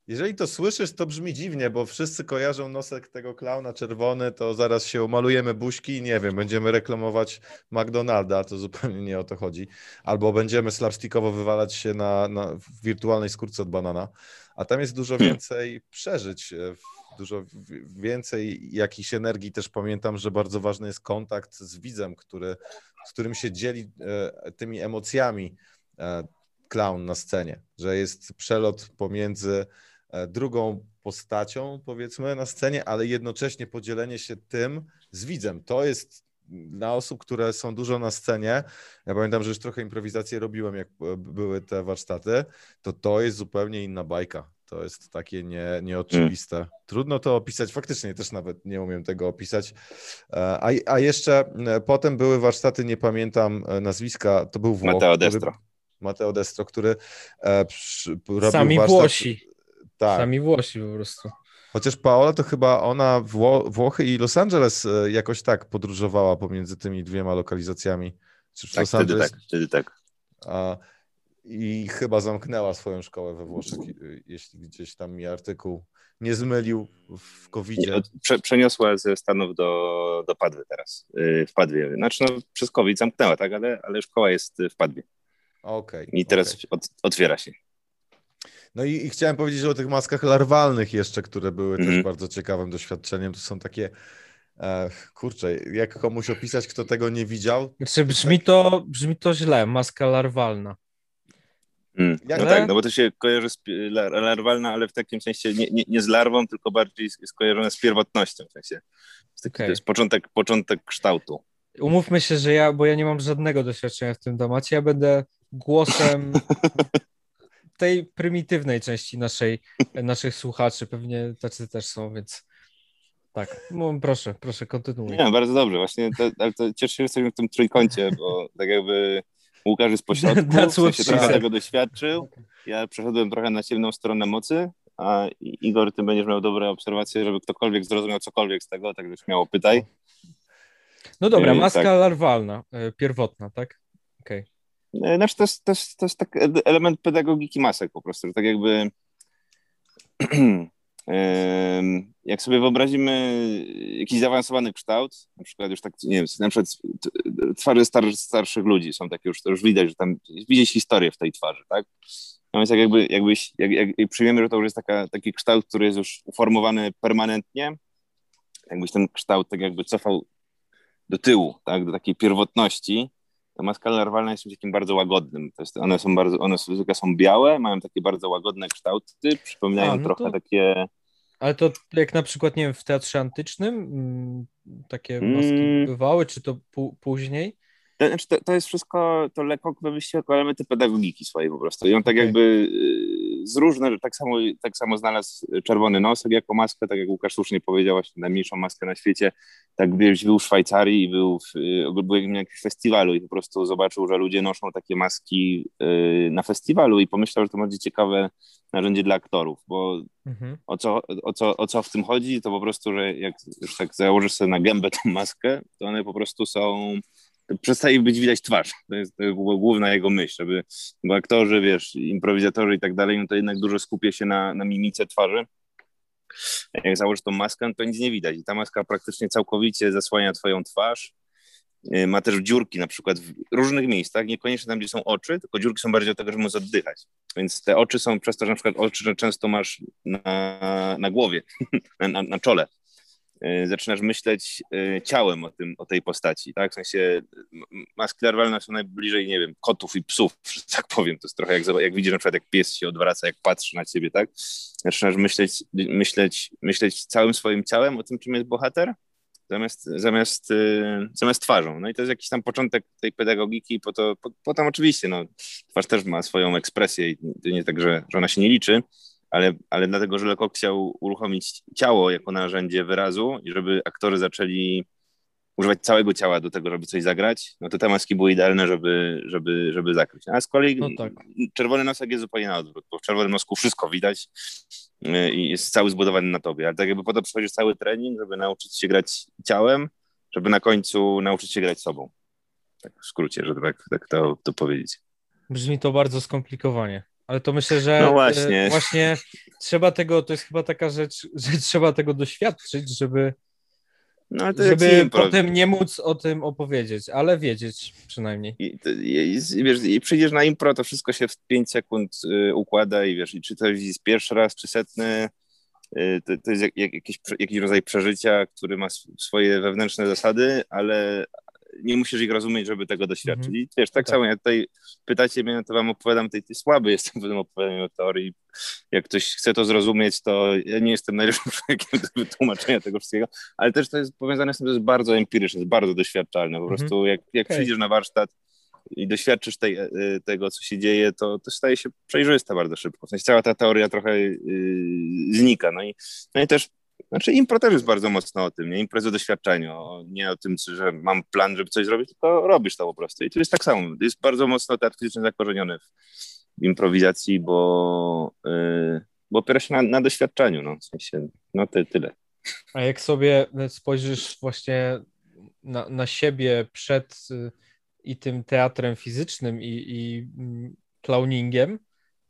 Speaker 4: Jeżeli to słyszysz, to brzmi dziwnie, bo wszyscy kojarzą nosek tego klauna czerwony, to zaraz się umalujemy buźki i nie wiem, będziemy reklamować McDonalda, to zupełnie nie o to chodzi. Albo będziemy slapstickowo wywalać się na, na wirtualnej skórce od banana, a tam jest dużo więcej przeżyć, e, dużo więcej jakiejś energii. Też pamiętam, że bardzo ważny jest kontakt z widzem, który z którym się dzieli e, tymi emocjami clown na scenie, że jest przelot pomiędzy e, drugą postacią, powiedzmy, na scenie, ale jednocześnie podzielenie się tym z widzem. To jest dla osób, które są dużo na scenie, ja pamiętam, że już trochę improwizację robiłem, jak były te warsztaty, to to jest zupełnie inna bajka. To jest takie nie, nieoczywiste. Hmm. Trudno to opisać, faktycznie też nawet nie umiem tego opisać. E, a, a jeszcze e, potem były warsztaty, nie pamiętam e, nazwiska, to był Włoch.
Speaker 3: Mateo Destro.
Speaker 4: Który, Mateo Destro, który przy, robił
Speaker 2: Sami
Speaker 4: warsztat,
Speaker 2: Włosi. Tak. Sami Włosi po prostu.
Speaker 4: Chociaż Paola to chyba ona Wło Włochy i Los Angeles jakoś tak podróżowała pomiędzy tymi dwiema lokalizacjami.
Speaker 3: Czy tak, Los wtedy Angeles... tak, wtedy tak.
Speaker 4: A, i chyba zamknęła swoją szkołę we Włoszech, jeśli gdzieś tam mi artykuł nie zmylił w covid
Speaker 3: Prze, przeniosła ze Stanów do, do Padwy teraz, y, w Padwie. Znaczy no, przez COVID zamknęła, tak, ale, ale szkoła jest w Padwie.
Speaker 4: Okej. Okay,
Speaker 3: I teraz okay. od, otwiera się.
Speaker 4: No i, i, chciałem powiedzieć o tych maskach larwalnych jeszcze, które były mm. też mhm. bardzo ciekawym doświadczeniem. To są takie e, kurczę, jak komuś opisać, kto tego nie widział?
Speaker 2: Znaczy, brzmi, to, brzmi to źle, maska larwalna.
Speaker 3: Mm. No tak, no bo to się kojarzy z larwalna, ale w takim sensie nie, nie, nie z larwą, tylko bardziej skojarzone z pierwotnością. W sensie. Okay. To jest początek, początek kształtu.
Speaker 2: Umówmy się, że ja, bo ja nie mam żadnego doświadczenia w tym temacie, ja będę głosem [LAUGHS] tej prymitywnej części naszej, naszych słuchaczy. Pewnie tacy też są, więc Tak, no, proszę, proszę, kontynuuj.
Speaker 3: Nie, bardzo dobrze. Właśnie, to, ale to cieszę się, że jesteśmy w tym trójkącie, bo tak jakby Łukasz jest pośrodku, [LAUGHS] w sensie trochę tego doświadczył. Ja przeszedłem trochę na ciemną stronę mocy, a Igor, ty będziesz miał dobre obserwacje, żeby ktokolwiek zrozumiał cokolwiek z tego, także śmiało pytaj.
Speaker 2: No dobra,
Speaker 3: Yy,
Speaker 2: maska
Speaker 3: tak.
Speaker 2: larwalna, yy, pierwotna, tak? Okej.
Speaker 3: E, Znaczy to jest, to jest, to jest tak element pedagogiki masek po prostu, że tak jakby [CLEARS THROAT] jak sobie wyobrazimy jakiś zaawansowany kształt, na przykład już tak, nie wiem, na przykład twarze star, starszych ludzi są takie już, to już widać, że tam widzieć historię w tej twarzy, tak? Natomiast jak jakby, jakbyś, jak, jak, jak przyjmiemy, że to już jest taka, taki kształt, który jest już uformowany permanentnie, jakbyś ten kształt tak jakby cofał do tyłu, tak, do takiej pierwotności, ta maska larwalna jest czymś takim bardzo łagodnym. Jest, one są bardzo, one zwykle są białe, mają takie bardzo łagodne kształty, przypominają
Speaker 2: A, no
Speaker 3: trochę
Speaker 2: to-
Speaker 3: takie.
Speaker 2: Ale to jak na przykład, nie wiem, w teatrze antycznym mm, takie maski
Speaker 3: Mm.
Speaker 2: bywały, czy to pó- później?
Speaker 3: To, znaczy, to, to jest wszystko, to lekko wymyślił jako elementy pedagogiki swojej po prostu. I on tak
Speaker 2: Okej.
Speaker 3: jakby y, z różne, tak samo, tak samo znalazł czerwony nosek jako maskę, tak jak Łukasz słusznie powiedział, właśnie najmniejszą maskę na świecie. Tak wiesz, był w Szwajcarii i był, w, y, był na jakimś festiwalu i po prostu zobaczył, że ludzie noszą takie maski y, na festiwalu i pomyślał, że to będzie ciekawe narzędzie dla aktorów, bo
Speaker 2: Mhm.
Speaker 3: o co, o, co, o co w tym chodzi, to po prostu, że jak już tak założysz sobie na gębę tą maskę, to one po prostu są, przestaje być widać twarz. To jest, to jest główna jego myśl, żeby, bo aktorzy, wiesz, improwizatorzy i tak dalej, no to jednak dużo skupia się na, na mimice twarzy. Jak założysz tą maskę, no to nic nie widać i ta maska praktycznie całkowicie zasłania twoją twarz. Yy, Ma też dziurki na przykład w różnych miejscach, niekoniecznie tam, gdzie są oczy, tylko dziurki są bardziej do tego, żeby móc oddychać. Więc te oczy są przez to, że na przykład oczy często masz na, na głowie, [LAUGHS] na, na, na czole. Yy, Zaczynasz myśleć yy, ciałem o, tym, o tej postaci, tak? W sensie maski larwalne są najbliżej, nie wiem, kotów i psów, [LAUGHS] że tak powiem. To jest trochę jak, jak widzisz na przykład, jak pies się odwraca, jak patrzy na ciebie, tak? Zaczynasz myśleć, myśleć, myśleć całym swoim ciałem o tym, czym jest bohater, zamiast, zamiast, yy, zamiast twarzą. No i to jest jakiś tam początek tej pedagogiki, po to, po, potem oczywiście, no, twarz też ma swoją ekspresję i to nie tak, że, że ona się nie liczy, ale, ale dlatego, że Lecoq chciał uruchomić ciało jako narzędzie wyrazu i żeby aktorzy zaczęli używać całego ciała do tego, żeby coś zagrać, no to te maski były idealne, żeby, żeby, żeby zakryć. A z kolei
Speaker 2: No tak.
Speaker 3: czerwony nosek jest zupełnie na odwrót, bo w czerwonym nosku wszystko widać yy, i jest cały zbudowany na tobie, ale tak jakby po to przychodzisz cały trening, żeby nauczyć się grać ciałem, żeby na końcu nauczyć się grać sobą. Tak w skrócie, żeby tak, tak to, to powiedzieć.
Speaker 2: Brzmi to bardzo skomplikowanie. Ale to myślę, że
Speaker 3: No właśnie.
Speaker 2: e, właśnie trzeba tego, to jest chyba taka rzecz, [LAUGHS] że trzeba tego doświadczyć, żeby,
Speaker 3: No
Speaker 2: żeby potem nie móc o tym opowiedzieć, ale wiedzieć przynajmniej.
Speaker 3: I, i, i, wiesz, I przyjdziesz na impro, to wszystko się w 5 sekund y, układa i wiesz, i czy to jest pierwszy raz, czy setny, y, to, to jest jak, jak, jakiś, jakiś rodzaj przeżycia, który ma sw- swoje wewnętrzne zasady, ale nie musisz ich rozumieć, żeby tego doświadczyć.
Speaker 2: Mhm.
Speaker 3: I wiesz, tak,
Speaker 2: Tak.
Speaker 3: samo jak tutaj pytacie mnie, no to wam opowiadam, tej, tej słaby jestem w tym opowiadaniu teorii. Jak ktoś chce to zrozumieć, to ja nie jestem najlepszym [LAUGHS] człowiekiem do wytłumaczenia tego wszystkiego, ale też to jest powiązane z tym, że jest bardzo empiryczne, jest bardzo doświadczalne. Po
Speaker 2: Mhm.
Speaker 3: prostu jak, jak
Speaker 2: Okej.
Speaker 3: przyjdziesz na warsztat i doświadczysz tej, e, tego, co się dzieje, to, to staje się przejrzyste bardzo szybko. W sensie cała ta teoria trochę yy, znika. No i, no i też, znaczy impro też jest bardzo mocno o tym, nie? O doświadczeniu, nie o tym, że mam plan, żeby coś zrobić, tylko robisz to po prostu. I to jest tak samo. Jest bardzo mocno teatr fizyczny zakorzeniony w, improwizacji, bo, yy, bo opiera się na, na doświadczeniu, no, w sensie, no ty, tyle.
Speaker 2: A jak sobie spojrzysz właśnie na, na siebie przed y, i tym teatrem fizycznym i, i mm, clowningiem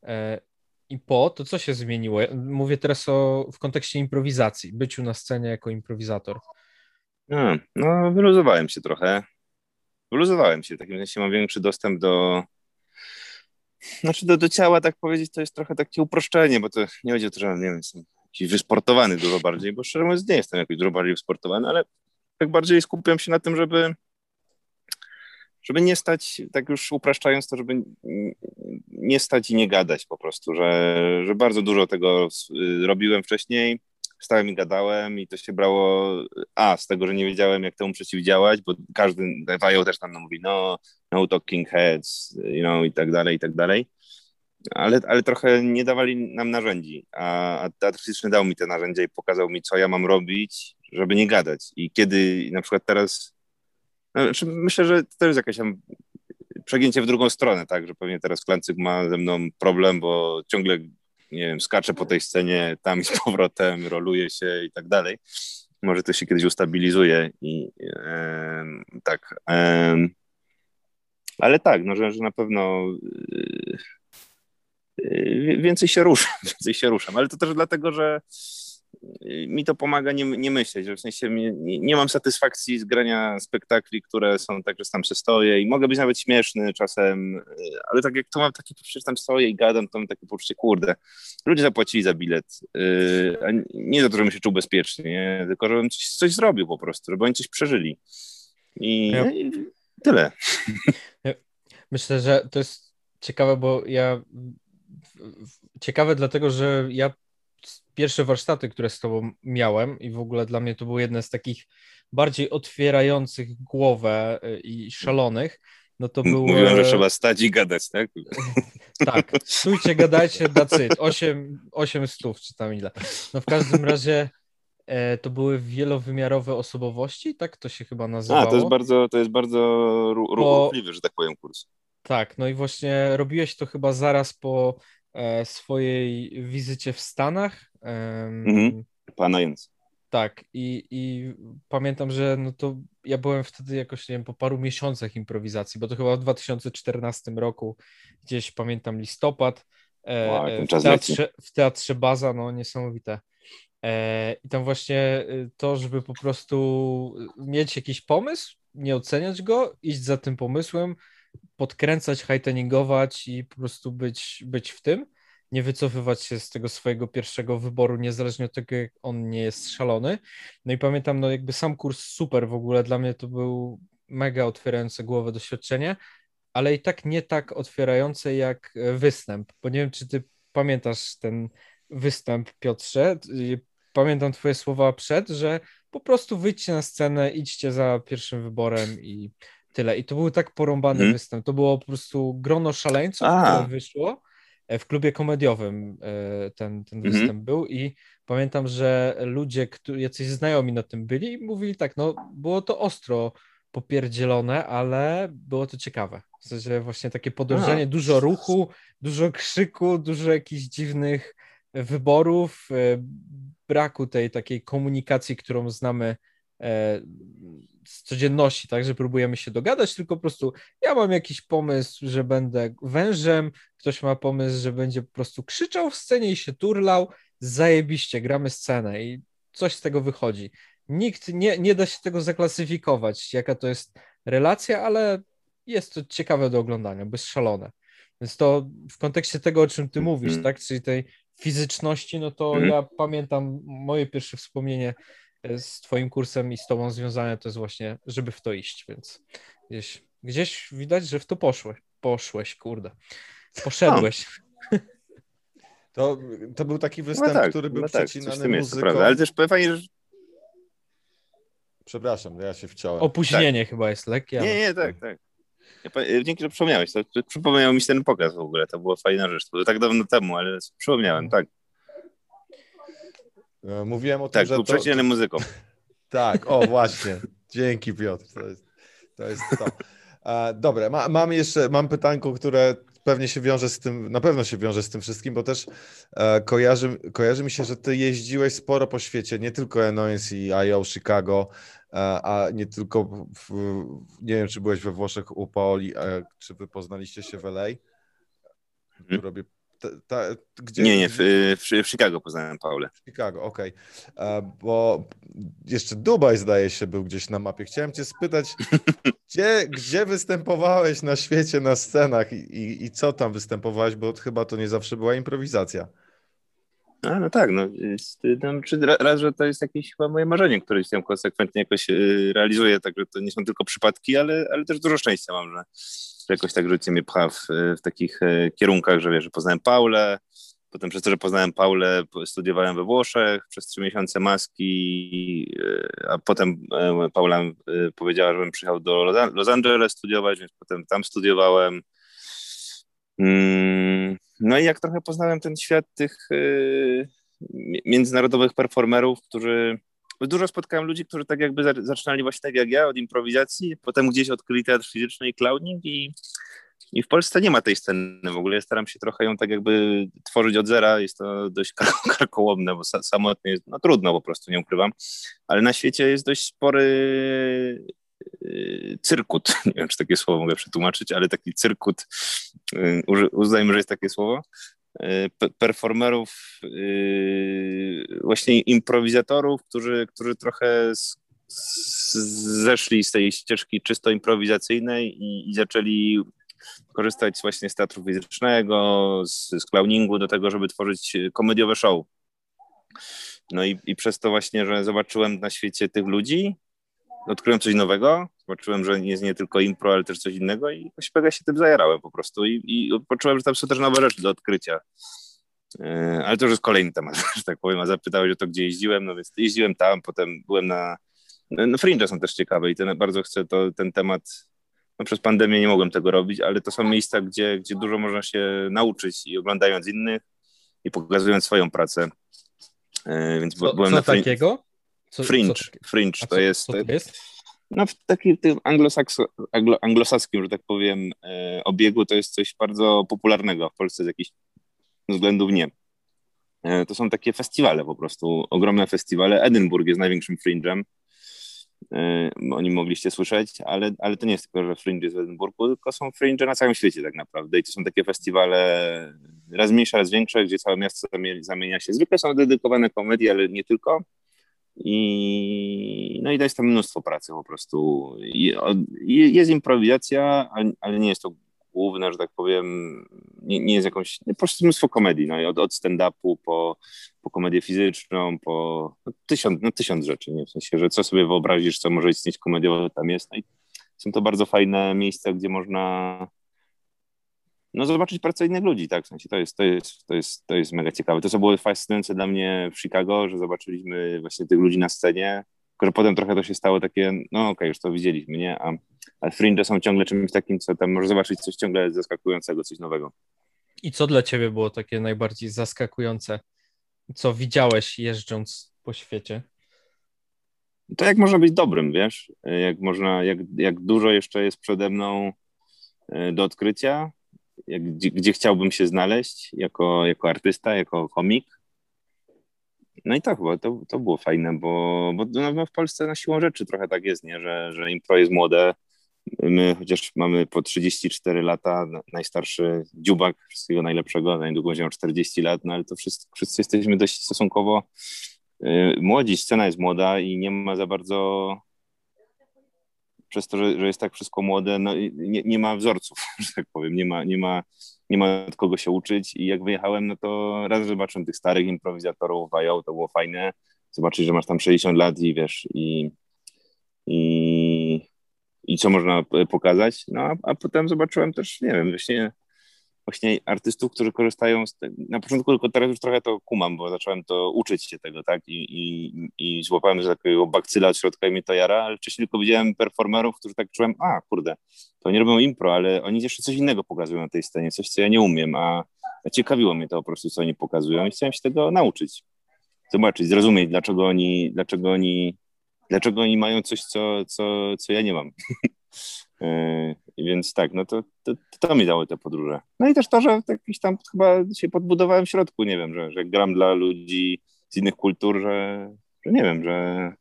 Speaker 2: e, i po, to co się zmieniło? Mówię teraz o, w kontekście improwizacji, byciu na scenie jako improwizator.
Speaker 3: No, no, wyluzowałem się trochę. Wyluzowałem się, w takim sensie mam większy dostęp do. Znaczy, do, do ciała, tak powiedzieć, to jest trochę takie uproszczenie, bo to nie chodzi o to, że nie wiem, jestem jakiś wysportowany dużo bardziej, bo szczerze mówiąc, nie jestem jakoś dużo bardziej wysportowany, ale tak bardziej skupiam się na tym, żeby. Żeby nie stać, tak już upraszczając to, żeby nie stać i nie gadać po prostu, że, że bardzo dużo tego y, robiłem wcześniej, stałem i gadałem i to się brało a, z tego, że nie wiedziałem, jak temu przeciwdziałać, bo każdy, Wajo też tam mówi, no, no talking heads, you know, i tak dalej, i tak dalej, ale, ale trochę nie dawali nam narzędzi, a, a teatr fizyczny dał mi te narzędzia i pokazał mi, co ja mam robić, żeby nie gadać. I kiedy na przykład teraz, no, znaczy myślę, że to jest jakaś tam przegięcie w drugą stronę, tak, że pewnie teraz Klancyk ma ze mną problem, bo ciągle, nie wiem, skacze po tej scenie tam i z powrotem, roluje się i tak dalej. Może to się kiedyś ustabilizuje i e, tak. E, ale tak, no, że, że na pewno e, więcej się ruszam, [LAUGHS] więcej się ruszam, ale to też dlatego, że mi to pomaga nie, nie myśleć, w sensie nie, nie, mam satysfakcji z grania spektakli, które są tak, że tam się stoję i mogę być nawet śmieszny czasem, ale tak jak to mam takie poczucie, tam stoję i gadam, to mam takie poczucie, kurde, ludzie zapłacili za bilet, yy, a nie za to, żebym się czuł bezpiecznie, nie? tylko żebym coś, coś zrobił po prostu, żeby oni coś przeżyli. I, ja. i tyle.
Speaker 2: Myślę, że to jest ciekawe, bo ja ciekawe dlatego, że ja pierwsze warsztaty, które z tobą miałem i w ogóle dla mnie to było jedne z takich bardziej otwierających głowę y, i szalonych, no to było...
Speaker 3: Mówiłem, że trzeba stać i gadać, tak? [LAUGHS]
Speaker 2: tak, stójcie, gadajcie, dacyt, 8, 8 stów, czy tam ile. No w każdym razie e, to były wielowymiarowe osobowości, tak to się chyba nazywało.
Speaker 3: A, to jest bardzo, to jest bardzo ruchliwy, że tak powiem, kurs.
Speaker 2: Tak, no i właśnie robiłeś to chyba zaraz po e, swojej wizycie w Stanach,
Speaker 3: Mhm. Pana Jens.
Speaker 2: Tak, i, i pamiętam, że no to ja byłem wtedy jakoś, nie wiem, po paru miesiącach improwizacji, bo to chyba w 2014 roku, gdzieś pamiętam listopad, e, wow, w, teatrze, w teatrze Baza, no niesamowite. E, I tam właśnie y, to, żeby po prostu mieć jakiś pomysł, nie oceniać go, iść za tym pomysłem, podkręcać, highteningować i po prostu być, być w tym nie wycofywać się z tego swojego pierwszego wyboru, niezależnie od tego, jak on nie jest szalony. No i pamiętam, no jakby sam kurs super w ogóle, dla mnie to był mega otwierające głowę doświadczenie, ale i tak nie tak otwierające jak występ, bo nie wiem, czy ty pamiętasz ten występ, Piotrze. Pamiętam twoje słowa przed, że po prostu wyjdźcie na scenę, idźcie za pierwszym wyborem i tyle. I to był tak porąbany hmm. występ. To było po prostu grono szaleńców, A. które wyszło w klubie komediowym e, ten, ten mhm. występ był i pamiętam, że ludzie, którzy, jacyś znajomi na tym byli i mówili tak, no było to ostro popierdzielone, ale było to ciekawe. W sensie właśnie takie podążanie, dużo ruchu, dużo krzyku, dużo jakichś dziwnych wyborów, e, braku tej takiej komunikacji, którą znamy e, z codzienności, tak, że próbujemy się dogadać, tylko po prostu ja mam jakiś pomysł, że będę wężem, ktoś ma pomysł, że będzie po prostu krzyczał w scenie i się turlał, zajebiście, gramy scenę i coś z tego wychodzi. Nikt nie, nie da się tego zaklasyfikować, jaka to jest relacja, ale jest to ciekawe do oglądania, bez szalone. Więc to w kontekście tego, o czym ty mówisz, mm. tak, czyli tej fizyczności, no to mm. ja pamiętam moje pierwsze wspomnienie z Twoim kursem i z Tobą związane to jest właśnie, żeby w to iść, więc gdzieś, gdzieś widać, że w to poszłeś, poszłeś, kurde, poszedłeś. [LAUGHS]
Speaker 4: To, to był taki no występ, no tak, który był no tak, przecinany muzyką. Jest,
Speaker 3: ale też fajnie, że...
Speaker 4: Przepraszam, ja się wciąłem.
Speaker 2: Opóźnienie tak. chyba jest lekkie.
Speaker 3: Nie, nie, tak, tak. Ja, dzięki, że przypomniałeś. To, przypomniał mi się ten pokaz w ogóle. To była fajna rzecz. To było tak dawno temu, ale przypomniałem, no. tak.
Speaker 4: E, mówiłem o
Speaker 3: tym,
Speaker 4: tak,
Speaker 3: że. Tak, to... muzyką. [LAUGHS]
Speaker 4: tak, o właśnie. Dzięki Piotr. To jest to. Jest to. E, dobra, ma, mam jeszcze, mam pytanko, które pewnie się wiąże z tym, na pewno się wiąże z tym wszystkim, bo też e, kojarzy, kojarzy mi się, że ty jeździłeś sporo po świecie, nie tylko Annoyance i I.O. Chicago, e, a nie tylko, w, nie wiem, czy byłeś we Włoszech u Paoli, e, czy wy poznaliście się w LA? Hmm. Tu robię
Speaker 3: ta, ta, gdzie, nie, nie, w, w, w, Chicago poznałem Paulę.
Speaker 4: W Chicago, okej. Okay. Bo jeszcze Dubaj zdaje się był gdzieś na mapie. Chciałem cię spytać, [LAUGHS] gdzie, gdzie występowałeś na świecie, na scenach i, i co tam występowałeś, bo chyba to nie zawsze była improwizacja.
Speaker 3: A, no tak, no, czy raz, że to jest jakieś chyba moje marzenie, które się konsekwentnie jakoś y, realizuje, także to nie są tylko przypadki, ale, ale też dużo szczęścia mam, że jakoś tak życie mnie pcha w, w takich e, kierunkach, że wiesz, że poznałem Paulę, potem przez to, że poznałem Paulę, studiowałem we Włoszech przez trzy miesiące maski, e, a potem e, Paula powiedziała, żebym przyjechał do Los Angeles studiować, więc potem tam studiowałem. Mm, no i jak trochę poznałem ten świat tych międzynarodowych performerów, którzy bo dużo spotkałem ludzi, którzy tak jakby zaczynali właśnie tak jak ja, od improwizacji, potem gdzieś odkryli teatr fizyczny i clowning i, i w Polsce nie ma tej sceny w ogóle. Ja staram się trochę ją tak jakby tworzyć od zera. Jest to dość [LAUGHS] karkołomne, bo samotnie jest, no trudno po prostu, nie ukrywam. Ale na świecie jest dość spory yy, cyrkut, [LAUGHS] nie wiem, czy takie słowo mogę przetłumaczyć, ale taki cyrkut, yy, uznajmy, że jest takie słowo, performerów, właśnie improwizatorów, którzy, którzy trochę z, z, zeszli z tej ścieżki czysto improwizacyjnej i, i zaczęli korzystać właśnie z teatru fizycznego, z, z clowningu do tego, żeby tworzyć komediowe show. No i, i przez to właśnie, że zobaczyłem na świecie tych ludzi, odkryłem coś nowego, zobaczyłem, że jest nie tylko impro, ale też coś innego i mega się tym zajarałem po prostu i, i poczułem, że tam są też nowe rzeczy do odkrycia. E, ale to już jest kolejny temat, [LAUGHS] że tak powiem, a zapytałeś o to, gdzie jeździłem, no więc jeździłem tam, potem byłem na, no Fringe są też ciekawe i ten, bardzo chcę to, ten temat no przez pandemię nie mogłem tego robić, ale to są miejsca, gdzie, gdzie dużo można się nauczyć i oglądając innych i pokazując swoją pracę.
Speaker 2: E, więc co, byłem co na fringe. takiego?
Speaker 3: Co, fringe, co fringe to,
Speaker 2: co,
Speaker 3: jest,
Speaker 2: co to jest.
Speaker 3: No w takim tym anglo, anglosaskim, że tak powiem, e, obiegu to jest coś bardzo popularnego. W Polsce z jakichś względów nie. E, to są takie festiwale po prostu, ogromne festiwale. Edynburg jest największym fringe'em E, o nim mogliście słyszeć, ale, ale to nie jest tylko, że fringe jest w Edynburgu, tylko są fringe na całym świecie tak naprawdę i to są takie festiwale raz mniejsze, raz większe, gdzie całe miasto zamienia się. Zwykle są dedykowane komedii, ale nie tylko. I, no i to jest tam mnóstwo pracy po prostu. I, jest improwizacja, ale nie jest to główne, że tak powiem, nie, nie jest jakąś, po prostu mnóstwo komedii, no i od, od stand-upu po, po komedię fizyczną, po no, tysiąc, no, tysiąc rzeczy, nie? w sensie, że co sobie wyobrazisz, co może istnieć komediowo, tam jest, no i są to bardzo fajne miejsca, gdzie można no zobaczyć pracę innych ludzi, tak, w sensie to jest, to jest, to jest, to jest mega ciekawe. To, co było fascynujące dla mnie w Chicago, że zobaczyliśmy właśnie tych ludzi na scenie, tylko że potem trochę to się stało takie, no okej, okay, już to widzieliśmy, nie, a ale fringe są ciągle czymś takim, co tam może zobaczyć coś ciągle zaskakującego, coś nowego.
Speaker 2: I co dla ciebie było takie najbardziej zaskakujące? Co widziałeś jeżdżąc po świecie?
Speaker 3: To jak można być dobrym, wiesz? Jak można, jak, jak dużo jeszcze jest przede mną e, do odkrycia, gdzie, gdzie chciałbym się znaleźć jako, jako artysta, jako komik. No i to chyba, to, to było fajne, bo, bo no, w Polsce na siłą rzeczy trochę tak jest, nie? Że, że impro jest młode, My chociaż mamy po 34 lata, najstarszy dziubak, wszystkiego najlepszego, na niedługo będzie 40 lat, no ale to wszyscy, wszyscy jesteśmy dość stosunkowo y, młodzi, scena jest młoda i nie ma za bardzo, przez to, że, że jest tak wszystko młode, no nie, nie ma wzorców, [LAUGHS] że tak powiem, nie ma, nie, ma, nie ma od kogo się uczyć. I jak wyjechałem, no to raz zobaczyłem tych starych improwizatorów, Wają, to było fajne, zobaczyć, że masz tam 60 lat i wiesz, i, i i co można pokazać. No a, a potem zobaczyłem też, nie wiem, właśnie, właśnie artystów, którzy korzystają z tego. Na początku tylko teraz już trochę to kumam, bo zacząłem to uczyć się tego, tak? I, i, i złapałem z takiego bakcyla od środka i mnie to jara, ale wcześniej tylko widziałem performerów, którzy tak czułem, a kurde, to nie robią impro, ale oni jeszcze coś innego pokazują na tej scenie, coś, co ja nie umiem, a, ciekawiło mnie to po prostu, co oni pokazują i chciałem się tego nauczyć. Zobaczyć, zrozumieć, dlaczego oni, dlaczego oni dlaczego oni mają coś, co, co, co ja nie mam. [LAUGHS] Więc tak, no to, to, to mi dało te podróże. No i też to, że jakiś tam chyba się podbudowałem w środku, nie wiem, że, że gram dla ludzi z innych kultur, że, że nie wiem, że,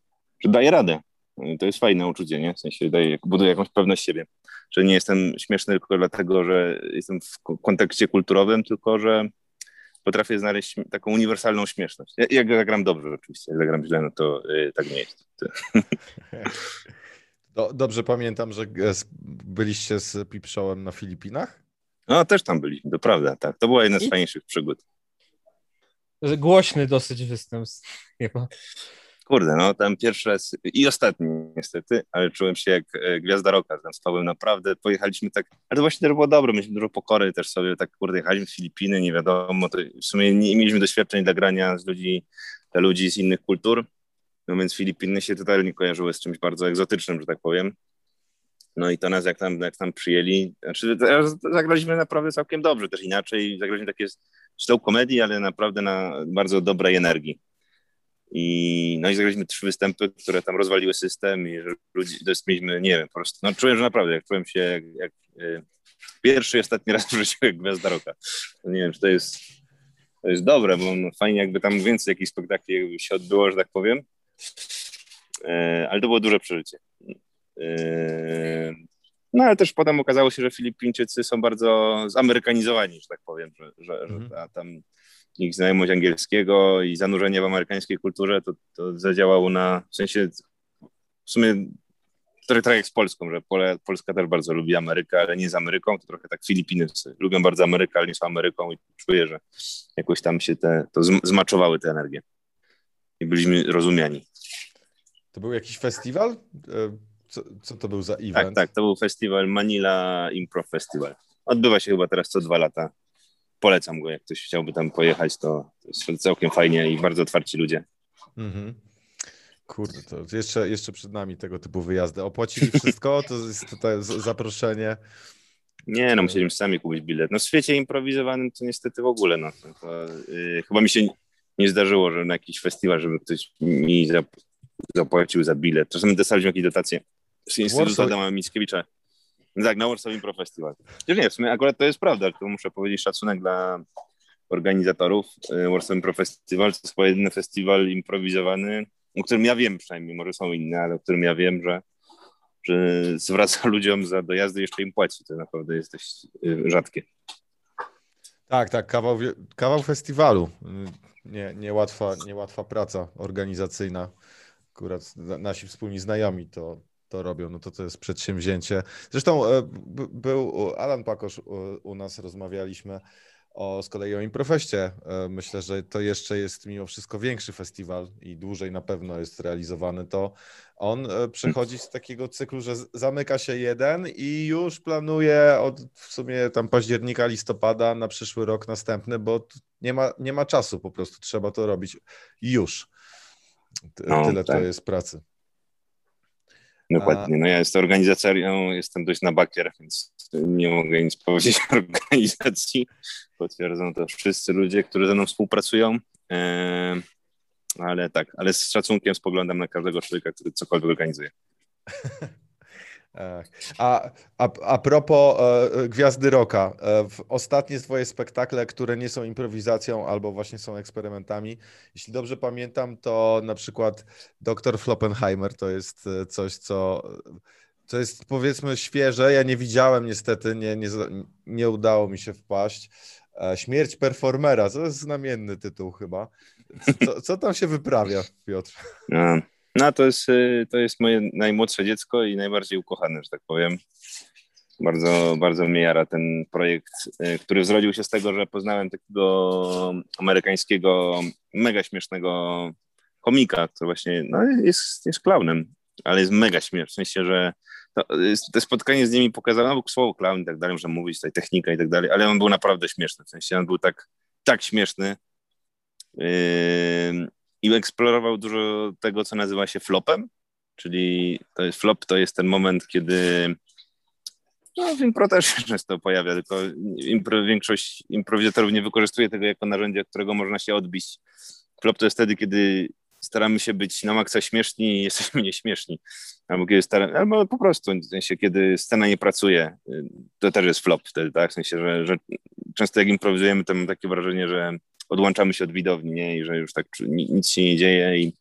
Speaker 3: że daję radę. To jest fajne uczucie, nie? W sensie daję, buduję jakąś pewność siebie, że nie jestem śmieszny tylko dlatego, że jestem w kontekście kulturowym, tylko że potrafię znaleźć taką uniwersalną śmieszność. Jak zagram dobrze oczywiście, jak zagram źle, no to yy, tak nie jest. [LAUGHS]
Speaker 4: Do, dobrze pamiętam, że byliście z Pipszołem na Filipinach?
Speaker 3: No, też tam byliśmy, to prawda, tak. To była jedna z fajniejszych przygód.
Speaker 2: Głośny dosyć występ chyba.
Speaker 3: Kurde, no tam pierwszy raz i ostatni niestety, ale czułem się jak e, gwiazda roka, tam z Pawłem naprawdę pojechaliśmy tak, ale to właśnie też było dobre, mieliśmy dużo pokory też sobie, tak kurde, jechaliśmy w Filipiny, nie wiadomo, to w sumie nie mieliśmy doświadczeń dla grania z ludzi, dla ludzi z innych kultur, no więc Filipiny się totalnie kojarzyły z czymś bardzo egzotycznym, że tak powiem. No i to nas jak tam, jak tam przyjęli, znaczy zagraliśmy naprawdę całkiem dobrze, też inaczej, zagraliśmy takie slow komedii, ale naprawdę na bardzo dobrej energii. I, no i zagraliśmy trzy występy, które tam rozwaliły system i że ludzi, to jest, mieliśmy, nie wiem, po prostu, no czułem, że naprawdę, jak czułem się jak, jak y, pierwszy i ostatni raz w życiu jak Gwiazda Roka. Nie wiem, czy to jest, to jest dobre, bo no, fajnie jakby tam więcej jakichś spektakli się odbyło, że tak powiem, ale to było duże przeżycie. E, no ale też potem okazało się, że Filipińczycy są bardzo zamerykanizowani, że tak powiem, że, że, mhm. że ta, tam ich znajomość angielskiego i zanurzenie w amerykańskiej kulturze to, to zadziałało na, w sensie w sumie trochę tak jak z Polską, że Polska też bardzo lubi Amerykę, ale nie z Ameryką, to trochę tak Filipiny lubią bardzo Amerykę, ale nie są Ameryką i czuję, że jakoś tam się te, to zmaczowały te energie i byliśmy rozumiani.
Speaker 4: To był jakiś festiwal? E, co, co to był za event?
Speaker 3: Tak, tak, to był festiwal Manila Improv Festival. Odbywa się chyba teraz co dwa lata. Polecam go, jak ktoś chciałby tam pojechać, to, to jest całkiem fajnie i bardzo otwarci ludzie. Mhm.
Speaker 4: Kurde, to jeszcze, jeszcze przed nami tego typu wyjazdy. Opłacili wszystko? To jest tutaj zaproszenie.
Speaker 3: Nie, no musieliśmy sami kupić bilet. No w świecie improwizowanym to niestety w ogóle, no to, to yy, chyba mi się nie zdarzyło, że na jakiś festiwal, żeby ktoś mi zapłacił za bilet. Czasem dostaliśmy jakieś dotacje z Instytutu Adama Mickiewicza. Tak, na Warsaw Impro Festival. Nie, w sumie akurat to jest prawda, to muszę powiedzieć szacunek dla organizatorów. Y, Warsaw Impro Festival to jest jedyny festiwal improwizowany, o którym ja wiem przynajmniej, może są inne, ale o którym ja wiem, że, że zwraca [LAUGHS] ludziom za dojazdy jeszcze im płaci. To naprawdę jest dość y, rzadkie.
Speaker 4: Tak, tak, kawał, kawał festiwalu. Nie, niełatwa, niełatwa praca organizacyjna. Akurat nasi wspólni znajomi to, to robią, no to to jest przedsięwzięcie. Zresztą e, był Alan Pakosz u nas, rozmawialiśmy o, z kolei o Improfeście. E, myślę, że to jeszcze jest mimo wszystko większy festiwal i dłużej na pewno jest realizowany. To on e, przechodzi z takiego cyklu, że zamyka się jeden i już planuje od w sumie tam października, listopada na przyszły rok następny, bo nie ma, nie ma czasu po prostu, trzeba to robić już. No, Tyle tak. to jest pracy.
Speaker 3: Dokładnie. No ja jestem organizacją, jestem dość na bakier, więc nie mogę nic powiedzieć o organizacji. Potwierdzą to wszyscy ludzie, którzy ze mną współpracują. Ale tak, ale z szacunkiem spoglądam na każdego człowieka, który cokolwiek organizuje. [LAUGHS]
Speaker 4: A, a, a propos e, Gwiazdy Roka, e, ostatnie twoje spektakle, które nie są improwizacją albo właśnie są eksperymentami, jeśli dobrze pamiętam, to na przykład Dr. Floppenheimer to jest e, coś, co, co jest powiedzmy świeże. Ja nie widziałem niestety, nie, nie, nie udało mi się wpaść. E, Śmierć performera, to jest znamienny tytuł chyba. Co, co tam się wyprawia, Piotr?
Speaker 3: No. No to jest, y, to jest moje najmłodsze dziecko i najbardziej ukochane, że tak powiem. Bardzo, bardzo mnie jara ten projekt, y, który zrodził się z tego, że poznałem takiego amerykańskiego, mega śmiesznego komika, który właśnie no, jest, jest klaunem, ale jest mega śmieszny, w sensie, że to, to spotkanie z nimi pokazało, no, słowo clown i tak dalej, że mówić tutaj technika i tak dalej, ale on był naprawdę śmieszny, w sensie on był tak, tak śmieszny, yy, i eksplorował dużo tego, co nazywa się flopem, czyli to jest flop, to jest ten moment, kiedy no, w impro też się często pojawia, tylko impro, większość improwizatorów nie wykorzystuje tego jako narzędzia, którego można się odbić. Flop to jest wtedy, kiedy staramy się być na maksa śmieszni i jesteśmy [LAUGHS] nieśmieszni. Albo, kiedy staramy, albo po prostu, w sensie, kiedy scena nie pracuje, to też jest flop wtedy, tak? W sensie, że, że często jak improwizujemy, to mam takie wrażenie, że odłączamy się od widowni, nie? I że już tak nic się nie dzieje i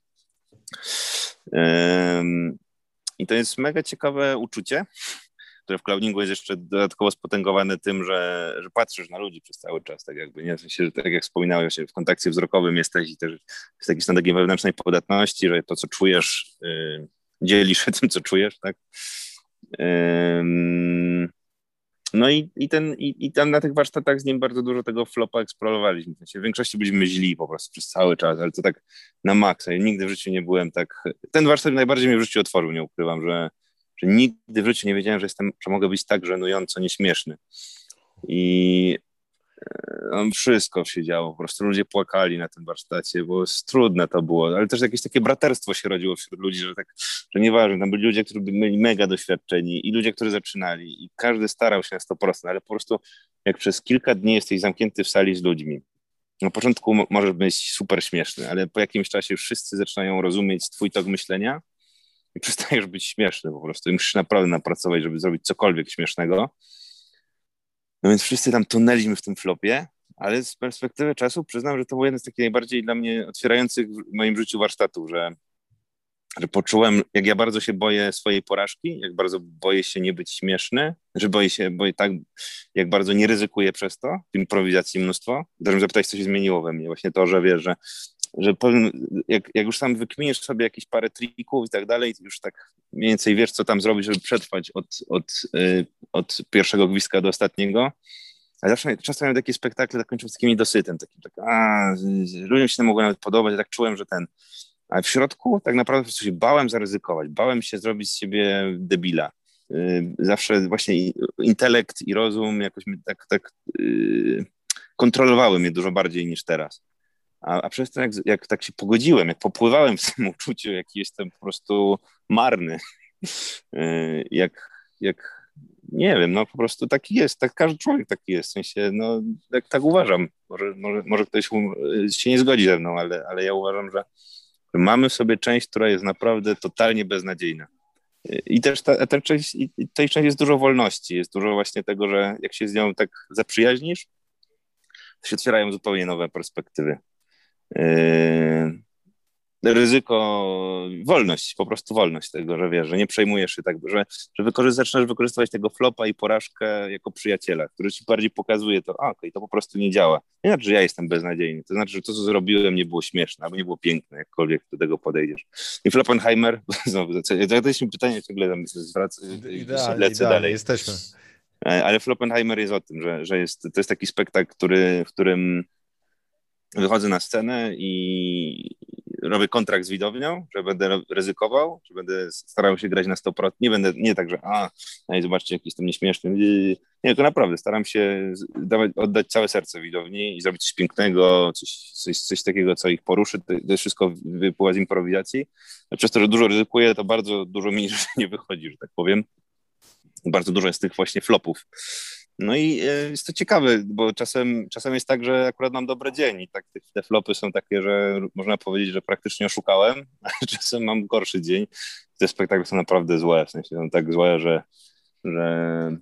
Speaker 3: i to jest mega ciekawe uczucie, które w cloudingu jest jeszcze dodatkowo spotęgowane tym, że, że patrzysz na ludzi przez cały czas, tak jakby, nie? W sensie, że tak jak wspominałeś, w kontakcie wzrokowym jesteś i też jest jakiś stan takiej wewnętrznej podatności, że to, co czujesz, yy, dzielisz się tym, co czujesz, tak? Yy, no i, i, ten, i, i tam na tych warsztatach z nim bardzo dużo tego flopa eksplorowaliśmy. W, sensie w większości byliśmy źli po prostu przez cały czas, ale to tak na maksa. Ja nigdy w życiu nie byłem tak... Ten warsztat najbardziej mnie w życiu otworzył, nie ukrywam, że, że nigdy w życiu nie wiedziałem, że, jestem, że mogę być tak żenująco nieśmieszny. I tam wszystko się działo, po prostu ludzie płakali na tym warsztacie, bo trudne to było, ale też jakieś takie braterstwo się rodziło wśród ludzi, że tak, że nieważne, tam byli ludzie, którzy byli mega doświadczeni i ludzie, którzy zaczynali i każdy starał się na 100%, ale po prostu jak przez kilka dni jesteś zamknięty w sali z ludźmi na początku może być super śmieszny, ale po jakimś czasie już wszyscy zaczynają rozumieć twój tok myślenia i przestajesz być śmieszny po prostu. I musisz naprawdę napracować, żeby zrobić cokolwiek śmiesznego. No więc wszyscy tam tonęliśmy w tym flopie, ale z perspektywy czasu przyznam, że to był jeden z takich najbardziej dla mnie otwierających w moim życiu warsztatów, że, że poczułem, jak ja bardzo się boję swojej porażki, jak bardzo boję się nie być śmieszny, że boję się, boję tak, jak bardzo nie ryzykuję przez to, improwizacji mnóstwo. Też zapytać, co się zmieniło we mnie. Właśnie to, że wiesz, że, że powiem, jak, jak już sam wykminiesz sobie jakieś parę trików i tak dalej, już tak mniej więcej wiesz, co tam zrobić, żeby przetrwać od, od, yy, od pierwszego gwizdka do ostatniego, ale zawsze często miałem takie spektakle zakończył z takimi dosytem, takim, tak, a, ludziom się to mogło nawet podobać, ja tak czułem, że ten, ale w środku tak naprawdę po prostu się bałem zaryzykować, bałem się zrobić z siebie debila. Y, zawsze właśnie intelekt i rozum jakoś tak, tak yy, kontrolowały mnie dużo bardziej niż teraz. A, a przez to, jak, jak tak się pogodziłem, jak popływałem w [LAUGHS] tym uczuciu, jaki jestem po prostu marny, yy, [LAUGHS] jak, jak nie wiem, no po prostu taki jest, tak każdy człowiek taki jest, w sensie, no tak, tak uważam, może, może, może ktoś się nie zgodzi ze mną, ale, ale ja uważam, że mamy w sobie część, która jest naprawdę totalnie beznadziejna. I też ta, ta część, tej części jest dużo wolności, jest dużo właśnie tego, że jak się z nią tak zaprzyjaźnisz, to się otwierają zupełnie nowe perspektywy. Yy, ryzyko, wolność, po prostu wolność tego, że wiesz, że nie przejmujesz się tak, że, że zaczynasz wykorzystywać tego flopa i porażkę jako przyjaciela, który ci bardziej pokazuje to, a okej, to po prostu nie działa. Nie znaczy, że ja jestem beznadziejny, to znaczy, że to, co zrobiłem, nie było śmieszne, albo nie było piękne, jakkolwiek do tego podejdziesz. I Floppenheimer, [LAUGHS] znowu, zadaliśmy pytanie, ciągle tam zwraca,
Speaker 4: idealnie, lecę dalej. jesteśmy.
Speaker 3: E, ale Floppenheimer jest o tym, że, że jest, to jest taki spektakl, który, w którym wychodzę na scenę i, robię kontrakt z widownią, że będę ryzykował, że będę starał się grać na 100%. Nie będę, nie tak, że a, no zobaczcie, jaki jestem nieśmieszny. Nie, to naprawdę staram się dawać, oddać całe serce widowni i zrobić coś pięknego, coś, coś, coś takiego, co ich poruszy. To, to wszystko wypływa z improwizacji. Przez to, że dużo ryzykuję, to bardzo dużo mi [LAUGHS] nie wychodzi, że tak powiem. Bardzo dużo jest tych właśnie flopów. No i e, jest to ciekawe, bo czasem, czasem jest tak, że akurat mam dobry dzień i tak te flopy są takie, że można powiedzieć, że praktycznie oszukałem, [LAUGHS] a czasem mam gorszy dzień. Te spektakle są naprawdę złe, w sensie są tak złe, że, że,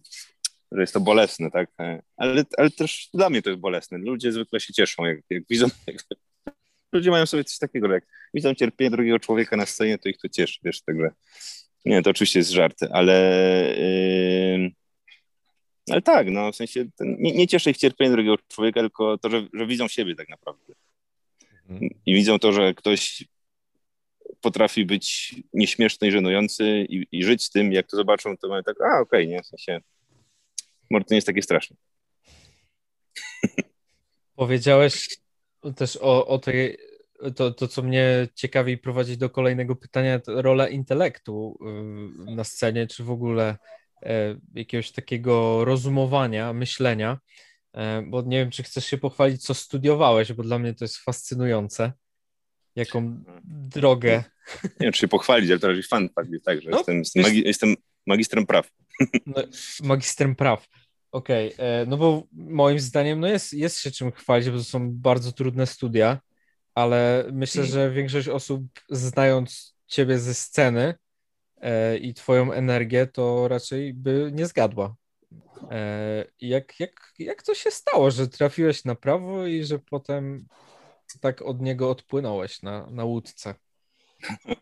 Speaker 3: że jest to bolesne, tak? Ale, ale też dla mnie to jest bolesne. Ludzie zwykle się cieszą, jak, jak widzą, [LAUGHS] jak, ludzie mają sobie coś takiego, jak widzą cierpienie drugiego człowieka na scenie, to ich to cieszy, wiesz, także nie, to oczywiście jest żart, ale yy, ale tak, no w sensie nie, nie cieszy ich cierpienie drugiego człowieka, tylko to, że, że widzą siebie tak naprawdę. Mhm. I widzą to, że ktoś potrafi być nieśmieszny i żenujący i, i, żyć z tym, jak to zobaczą, to mają tak, a okej, okay, nie, w sensie może to nie jest takie straszne. [LAUGHS]
Speaker 2: Powiedziałeś też o, o tej, to, to, co mnie ciekawi prowadzi do kolejnego pytania, to rola intelektu y, na scenie, czy w ogóle jakiegoś takiego rozumowania, myślenia, e, bo nie wiem, czy chcesz się pochwalić, co studiowałeś, bo dla mnie to jest fascynujące, jaką drogę.
Speaker 3: Nie wiem, czy się pochwalić, ale to raczej fan jest tak, że no, jestem, jestem, magi jestem, magistrem praw. [LAUGHS]
Speaker 2: No, magistrem praw. Okej, okay. E, no bo moim zdaniem no jest, jest się czym chwalić, bo to są bardzo trudne studia, ale myślę, mm. że większość osób znając ciebie ze sceny, E, i twoją energię, to raczej by nie zgadła. E, jak, jak, jak to się stało, że trafiłeś na prawo i że potem tak od niego odpłynąłeś na, na łódce,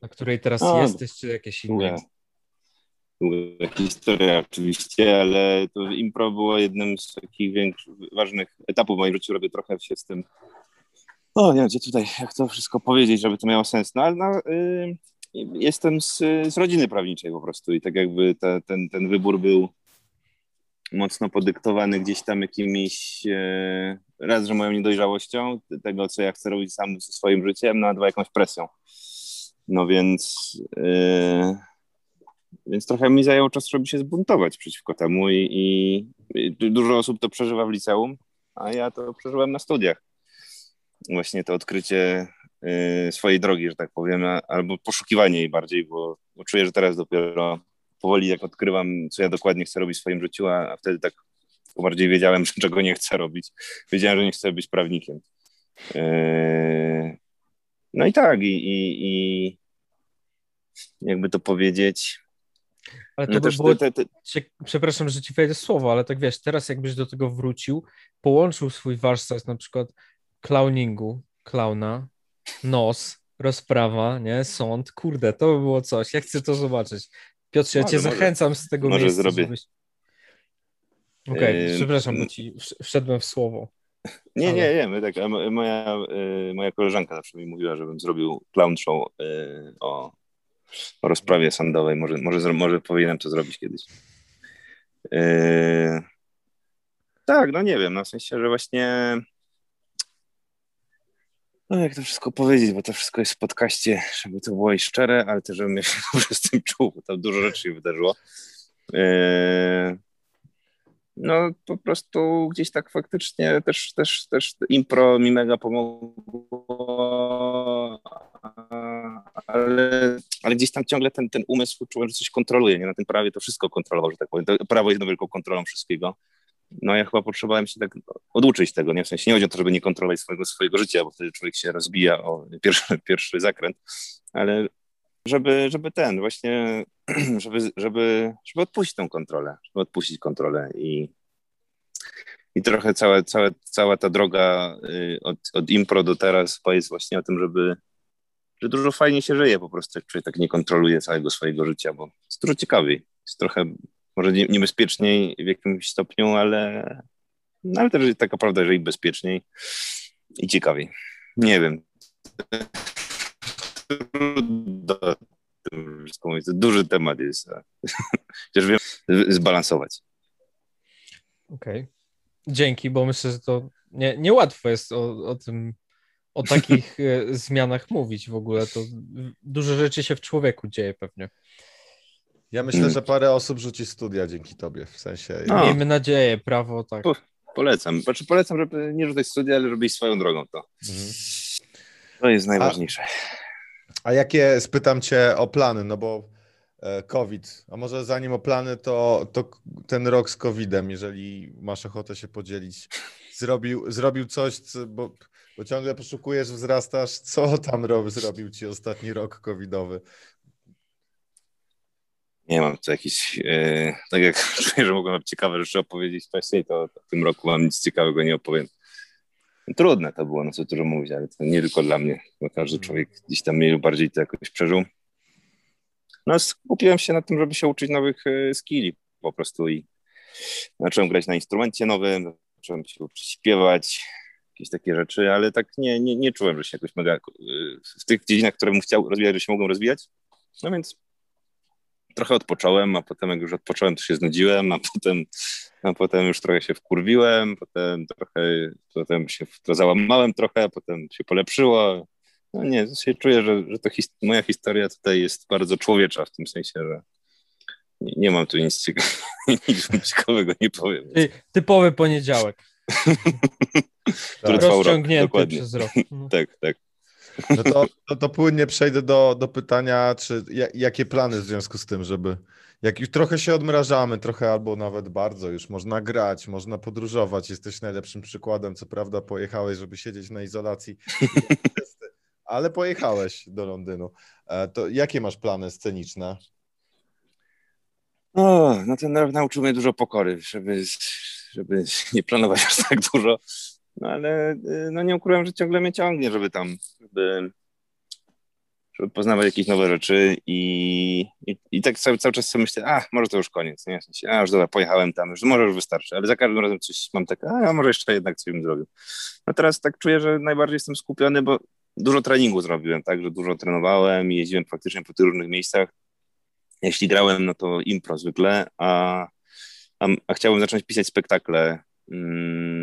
Speaker 2: na której teraz [LAUGHS] A, jesteś, czy jakieś inne?
Speaker 3: Historia oczywiście, ale to impro było jednym z takich większych, ważnych etapów w moim życiu. Robię trochę się z tym. O, nie wiem, gdzie tutaj, jak to wszystko powiedzieć, żeby to miało sens. No ale no, yy, jestem z, z rodziny prawniczej po prostu i tak jakby ta, ten, ten wybór był mocno podyktowany gdzieś tam jakimiś, e, raz, że moją niedojrzałością, tego, co ja chcę robić sam ze swoim życiem, no a dwa, jakąś presją. No więc, e, więc trochę mi zajęło czas, żeby się zbuntować przeciwko temu i, i dużo osób to przeżywa w liceum, a ja to przeżyłem na studiach. Właśnie to odkrycie swojej drogi, że tak powiem, albo poszukiwanie jej bardziej, bo, bo czuję, że teraz dopiero powoli jak odkrywam, co ja dokładnie chcę robić w swoim życiu, a, wtedy tak bardziej wiedziałem, [LAUGHS] czego nie chcę robić. Wiedziałem, że nie chcę być prawnikiem. Yy, no i tak, i, i, i jakby to powiedzieć.
Speaker 2: Ale to
Speaker 3: No
Speaker 2: by
Speaker 3: też
Speaker 2: było,
Speaker 3: te, te,
Speaker 2: przepraszam, że ci wejdę słowo, ale tak wiesz, teraz jakbyś do tego wrócił, połączył swój warsztat na przykład clowningu, klauna, nos, rozprawa, nie, sąd, kurde, to by było coś, ja chcę to zobaczyć. Piotrze, ja
Speaker 3: Może,
Speaker 2: cię
Speaker 3: może.
Speaker 2: zachęcam z tego
Speaker 3: Może
Speaker 2: miejsca,
Speaker 3: zrobię.
Speaker 2: żebyś... Okej,
Speaker 3: Yy,
Speaker 2: przepraszam, bo ci wsz- wszedłem w słowo.
Speaker 3: Nie,
Speaker 2: Ale-
Speaker 3: nie, nie. My tak, moja, y, moja koleżanka zawsze mi mówiła, żebym zrobił clown show y, o, o rozprawie sądowej. Może, może, może powinienem to zrobić kiedyś. Tak, no nie wiem, no w sensie, że właśnie no jak to wszystko powiedzieć, bo to wszystko jest w podcaście, żeby to było i szczere, ale też żebym ja [LAUGHS] się dobrze z tym czuł, bo tam dużo rzeczy się wydarzyło. Y, no po prostu gdzieś tak faktycznie też, też, też impro mi mega pomogło, ale, ale gdzieś tam ciągle ten, ten umysł czułem, że coś kontroluje, nie? Na tym prawie to wszystko kontrolował, że tak powiem. To prawo jest wielką kontrolą wszystkiego. No ja chyba potrzebowałem się tak oduczyć tego, nie? W sensie nie chodzi o to, żeby nie kontrolować swojego, swojego życia, bo wtedy człowiek się rozbija o pierwszy, [LAUGHS] pierwszy zakręt, ale żeby, żeby ten właśnie, [CLEARS THROAT] żeby, żeby, żeby odpuścić tą kontrolę, żeby odpuścić kontrolę i, i trochę cała, cała, cała ta droga y, od, od impro do teraz jest właśnie o tym, żeby że dużo fajnie się żyje po prostu, jak człowiek tak nie kontroluje całego swojego życia, bo jest dużo ciekawiej. Jest trochę może nie, niebezpieczniej w jakimś stopniu, ale, no, ale też taka prawda, że i bezpieczniej i ciekawiej. Nie wiem. Trudno. To duży temat jest. [LAUGHS] Chociaż wiem zbalansować.
Speaker 2: Okej. Dzięki, bo myślę, że to nie, niełatwo jest o, o tym, o takich [LAUGHS] e, zmianach mówić w ogóle. To dużo rzeczy się w człowieku dzieje pewnie.
Speaker 4: Ja myślę, że parę osób rzuci studia dzięki tobie, w sensie...
Speaker 3: No.
Speaker 2: Miejmy nadzieję, prawo tak.
Speaker 3: Po- Polecam. Znaczy polecam, żeby nie rzucać studia, ale iść swoją drogą. To,
Speaker 4: Mhm.
Speaker 3: to jest najważniejsze.
Speaker 4: A jakie, spytam cię o plany, no bo e, COVID, a może zanim o plany, to, to ten rok z COVID-em, jeżeli masz ochotę się podzielić, zrobił, zrobił coś, co, bo, bo ciągle poszukujesz, wzrastasz, co tam rob, zrobił ci ostatni rok covidowy?
Speaker 3: Nie mam tu jakiś, e, tak jak [LAUGHS] czuję, że mogłem ciekawe rzeczy opowiedzieć wcześniej, to, w tym roku mam nic ciekawego nie opowiem. Trudne to było, no co dużo mówić, ale to nie tylko dla mnie, bo każdy człowiek gdzieś tam mniej lub bardziej to jakoś przeżył. No skupiłem się na tym, żeby się uczyć nowych e, skilli po prostu i zacząłem grać na instrumencie nowym, zacząłem się uczyć śpiewać, jakieś takie rzeczy, ale tak nie, nie, nie czułem, że się jakoś mega e, w tych dziedzinach, które bym chciał rozwijać, że się mogłem rozwijać. No więc trochę odpocząłem, a potem jak już odpocząłem, to się znudziłem, a potem, a potem już trochę się wkurwiłem, potem trochę, potem się to załamałem trochę, a potem się polepszyło. No nie, się czuję, że, że to his- moja historia tutaj jest bardzo człowiecza w tym sensie, że nie, nie mam tu nic, cieka- [LAUGHS] nic ciekawego, nie powiem.
Speaker 2: Ty, typowy poniedziałek. [LAUGHS]
Speaker 3: Który trwał rok, dokładnie.
Speaker 2: przez rok. No.
Speaker 3: Tak, tak.
Speaker 4: No to, to, to płynnie przejdę do, do pytania, czy ja, jakie plany w związku z tym, żeby jak już trochę się odmrażamy, trochę albo nawet bardzo, już można grać, można podróżować, jesteś najlepszym przykładem, co prawda pojechałeś, żeby siedzieć na izolacji, [LAUGHS] ale pojechałeś do Londynu. E, To jakie masz plany sceniczne?
Speaker 3: O, no ten nauczył mnie dużo pokory, żeby, żeby nie planować aż tak dużo. No ale y, no nie ukrywam, że ciągle mnie ciągnie, żeby tam, żeby, żeby poznawać jakieś nowe rzeczy i, i, i tak cały, cały czas sobie myślę, a może to już koniec, nie? A już dobra, pojechałem tam, już może już wystarczy, ale za każdym razem coś mam takie, a może jeszcze jednak coś bym zrobił. No teraz tak czuję, że najbardziej jestem skupiony, bo dużo treningu zrobiłem, tak, że dużo trenowałem jeździłem faktycznie po tych różnych miejscach. Jeśli grałem, no to impro zwykle, a, a, a chciałbym zacząć pisać spektakle, mm,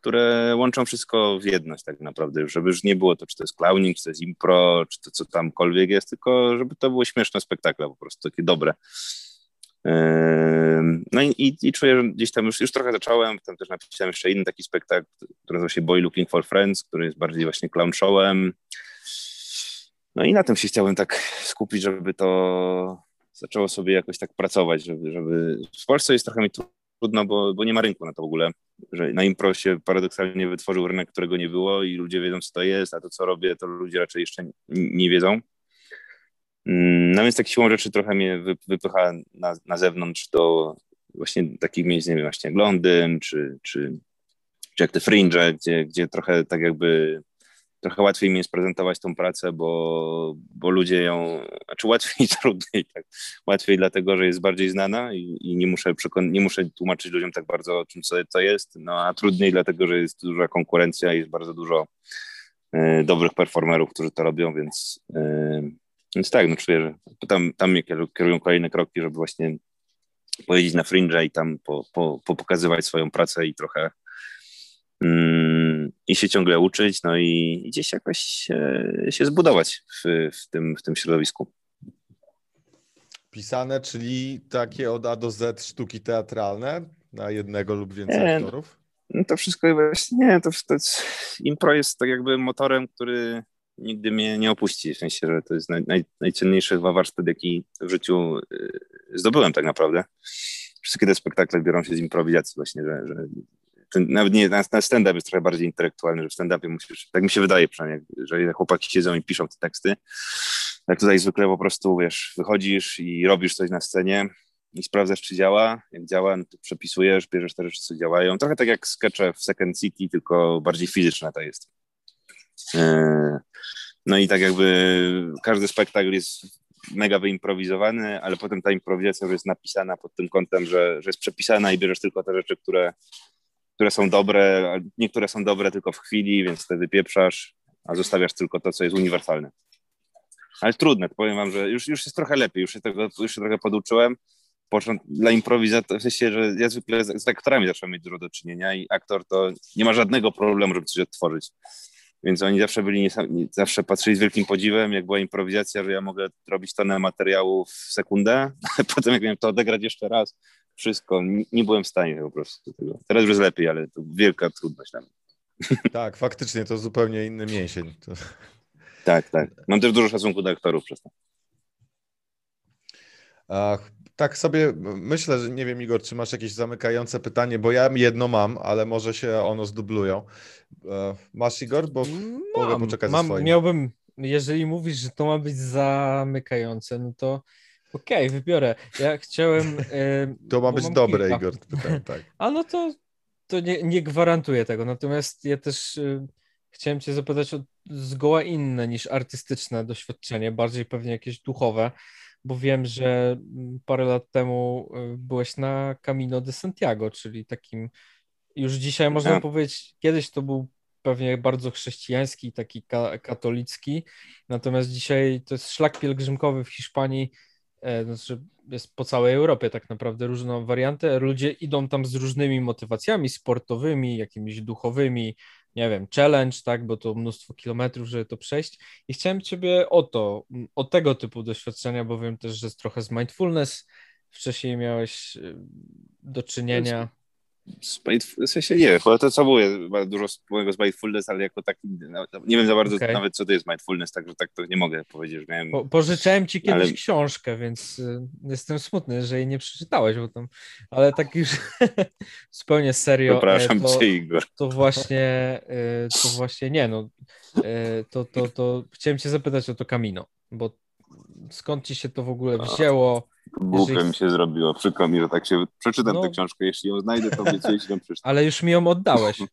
Speaker 3: które łączą wszystko w jedność tak naprawdę, żeby już nie było to, czy to jest clowning, czy to jest impro, czy to co tamkolwiek jest, tylko żeby to było śmieszne spektakle po prostu, takie dobre. Ym, No i, i, i czuję, że gdzieś tam już, już trochę zacząłem, tam też napisałem jeszcze inny taki spektakl, który nazywa się Boy Looking for Friends, który jest bardziej właśnie clown showem. No i na tym się chciałem tak skupić, żeby to zaczęło sobie jakoś tak pracować, żeby, żeby... w Polsce jest trochę mi trudno, bo, bo nie ma rynku na to w ogóle. Że na impro się paradoksalnie wytworzył rynek, którego nie było i ludzie wiedzą, co to jest, a to, co robię, to ludzie raczej jeszcze nie, nie wiedzą. Mm, no więc tak siłą rzeczy trochę mnie wypycha na, na zewnątrz do właśnie takich miejsc, nie wiem, właśnie jak Londyn, czy, czy, czy jak te Fringe, gdzie, gdzie trochę tak jakby trochę łatwiej mi jest prezentować tą pracę, bo, bo ludzie ją, znaczy łatwiej trudniej, tak. Łatwiej dlatego, że jest bardziej znana i, i nie, muszę przekon- nie muszę tłumaczyć ludziom tak bardzo, o czym co jest, no a trudniej dlatego, że jest duża konkurencja i jest bardzo dużo y, dobrych performerów, którzy to robią, więc, y, więc tak, no czuję, że tam, tam mnie kierują kolejne kroki, żeby właśnie pojeździć na fringe i tam po, po, po pokazywać swoją pracę i trochę mm, i się ciągle uczyć, no i gdzieś jakoś się, się zbudować w, w, tym, w tym środowisku.
Speaker 4: Pisane, czyli takie od A do Z sztuki teatralne na jednego lub więcej nie, aktorów?
Speaker 3: No to wszystko właśnie, nie, to, to jest, impro jest tak jakby motorem, który nigdy mnie nie opuści, w sensie, że to jest naj, naj, najcenniejszy chyba warsztat, jaki w życiu y, zdobyłem tak naprawdę. Wszystkie te spektakle biorą się z improwizacji właśnie, że, że ten, nawet nie, na, na stand-up jest trochę bardziej intelektualny, że w stand-upie musisz, tak mi się wydaje przynajmniej, że chłopaki siedzą i piszą te teksty, tak tutaj zwykle po prostu, wiesz, wychodzisz i robisz coś na scenie i sprawdzasz, czy działa. Jak działa, no to przepisujesz, bierzesz te rzeczy, co działają. Trochę tak jak skecze w Second City, tylko bardziej fizyczne to jest. E, no i tak jakby każdy spektakl jest mega wyimprowizowany, ale potem ta improwizacja już jest napisana pod tym kątem, że, że jest przepisana i bierzesz tylko te rzeczy, które, które są dobre, niektóre są dobre tylko w chwili, więc wtedy pieprzasz, a zostawiasz tylko to, co jest uniwersalne. Ale trudne, powiem wam, że już, już jest trochę lepiej, już się, tego, już się trochę poduczyłem. Począt, dla improwizacji, w sensie, że ja zwykle z, z aktorami zacząłem mieć dużo do czynienia i aktor to nie ma żadnego problemu, żeby coś odtworzyć. Więc oni zawsze byli, zawsze patrzyli z wielkim podziwem, jak była improwizacja, że ja mogę robić tonę materiału w sekundę, [LAUGHS] potem jak miałem to odegrać jeszcze raz, wszystko, nie, nie byłem w stanie po prostu tego. Teraz już jest lepiej, ale to wielka trudność tam. [LAUGHS]
Speaker 4: Tak, faktycznie to zupełnie inny mięsień. To...
Speaker 3: Tak, tak. Mam też dużo szacunku do aktorów przez to.
Speaker 4: Ach, tak sobie myślę, że nie wiem, Igor, czy masz jakieś zamykające pytanie, bo ja jedno mam, ale może się ono zdublują. E, masz, Igor? Bo mam, mogę poczekać mam.
Speaker 2: Miałbym, jeżeli mówisz, że to ma być zamykające, no to okej, okay, wybiorę. Ja chciałem... [LAUGHS]
Speaker 4: E, to ma być dobre, kilka. Igor. Pytałem, tak. [LAUGHS]
Speaker 2: A no to, to nie, nie gwarantuję tego, natomiast ja też e, chciałem cię zapytać o zgoła inne niż artystyczne doświadczenie, bardziej pewnie jakieś duchowe bo wiem, że mm, parę lat temu y, byłeś na Camino de Santiago, czyli takim już dzisiaj można tak. powiedzieć, kiedyś to był pewnie bardzo chrześcijański, taki ka katolicki, natomiast dzisiaj to jest szlak pielgrzymkowy w Hiszpanii, znaczy jest po całej Europie tak naprawdę różną wariantę. Ludzie idą tam z różnymi motywacjami sportowymi, jakimiś duchowymi, nie wiem, challenge, tak, bo to mnóstwo kilometrów, żeby to przejść. I chciałem Ciebie o to, o tego typu doświadczenia, bo wiem też, że jest trochę z mindfulness. Wcześniej miałeś y, do czynienia.
Speaker 3: W sensie nie, bo to co było dużo wspólnego z mindfulness, ale jako taki, no, nie wiem za bardzo okay. nawet co to jest mindfulness, także tak to nie mogę powiedzieć, że miałem... Po,
Speaker 2: pożyczałem ci kiedyś ale... książkę, więc y, jestem smutny, że jej nie przeczytałeś, bo tam, ale tak już [LAUGHS] zupełnie serio.
Speaker 3: E, Przepraszam to, cię, Igor.
Speaker 2: To właśnie, e, to właśnie nie, no, e, to, to, to chciałem cię zapytać o to Camino, bo skąd ci się to w ogóle wzięło?
Speaker 3: Głupio jeżeli... mi się zrobiło, przykro mi, że tak się... Przeczytam no... tę książkę, jeśli ją znajdę, to obiecuję ci ją przeczytam.
Speaker 2: Ale już mi ją oddałeś. [LAUGHS]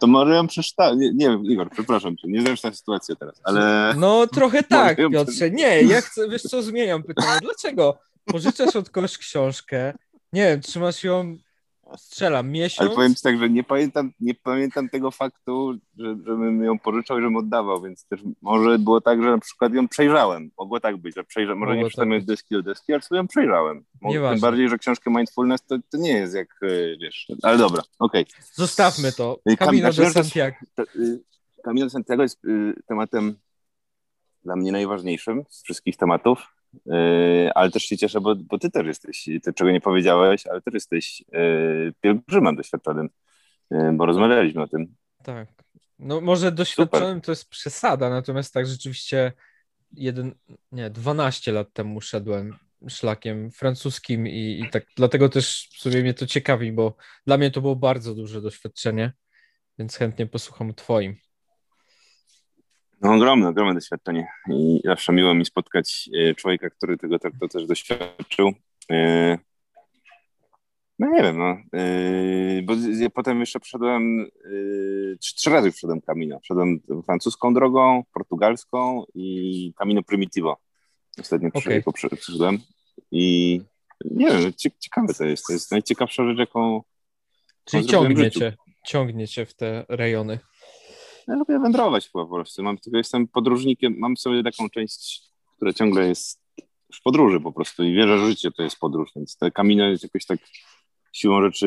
Speaker 3: To może ją przeczytałem. Nie, nie wiem, Igor, przepraszam cię, nie znam na sytuację teraz, ale...
Speaker 2: No trochę tak, Piotrze. Nie, ja chcę, wiesz co, zmieniam pytanie. Dlaczego pożyczasz od kogoś książkę, nie wiem, trzymasz ją strzelam miesiąc.
Speaker 3: Ale powiem ci tak, że nie pamiętam, nie pamiętam tego faktu, że, żebym ją pożyczał i żebym oddawał, więc też może było tak, że na przykład ją przejrzałem. Mogło tak być, że przejrzałem, może Mogło nie przeczytałem tak deski do deski, ale sobie ją przejrzałem. Może, tym bardziej, że książkę Mindfulness to, to nie jest jak, e, wiesz, ale dobra, okej.
Speaker 2: Zostawmy to. E, Camino de Santiago.
Speaker 3: E, Camino de Santiago jest tematem dla mnie najważniejszym z wszystkich tematów. Yy, ale też się cieszę, bo, bo ty też jesteś, ty czego nie powiedziałeś, ale też jesteś yy, pielgrzymem doświadczonym, yy, bo rozmawialiśmy o tym.
Speaker 2: Tak. No może doświadczonym Super. to jest przesada, natomiast tak rzeczywiście jeden, nie, 12 lat temu szedłem szlakiem francuskim i, i tak dlatego też sobie mnie to ciekawi, bo dla mnie to było bardzo duże doświadczenie, więc chętnie posłucham twoim.
Speaker 3: No ogromne, ogromne doświadczenie i zawsze miło mi spotkać e, człowieka, który tego tak to też doświadczył. E, no nie wiem, no, yy, bo potem jeszcze przeszedłem, trzy razy już przeszedłem Camino. Przeszedłem francuską drogą, portugalską i Camino Primitivo. Ostatnio okay. przeszedłem i nie wiem, ciekawe to jest. To jest najciekawsza rzecz, jaką
Speaker 2: Czyli ciągniecie, ciągniecie w te rejony.
Speaker 3: Ja lubię wędrować po prostu. Mam, tylko jestem podróżnikiem, mam sobie taką część, która ciągle jest w podróży po prostu i wierzę, że życie to jest podróż, więc te jest jakoś tak siłą rzeczy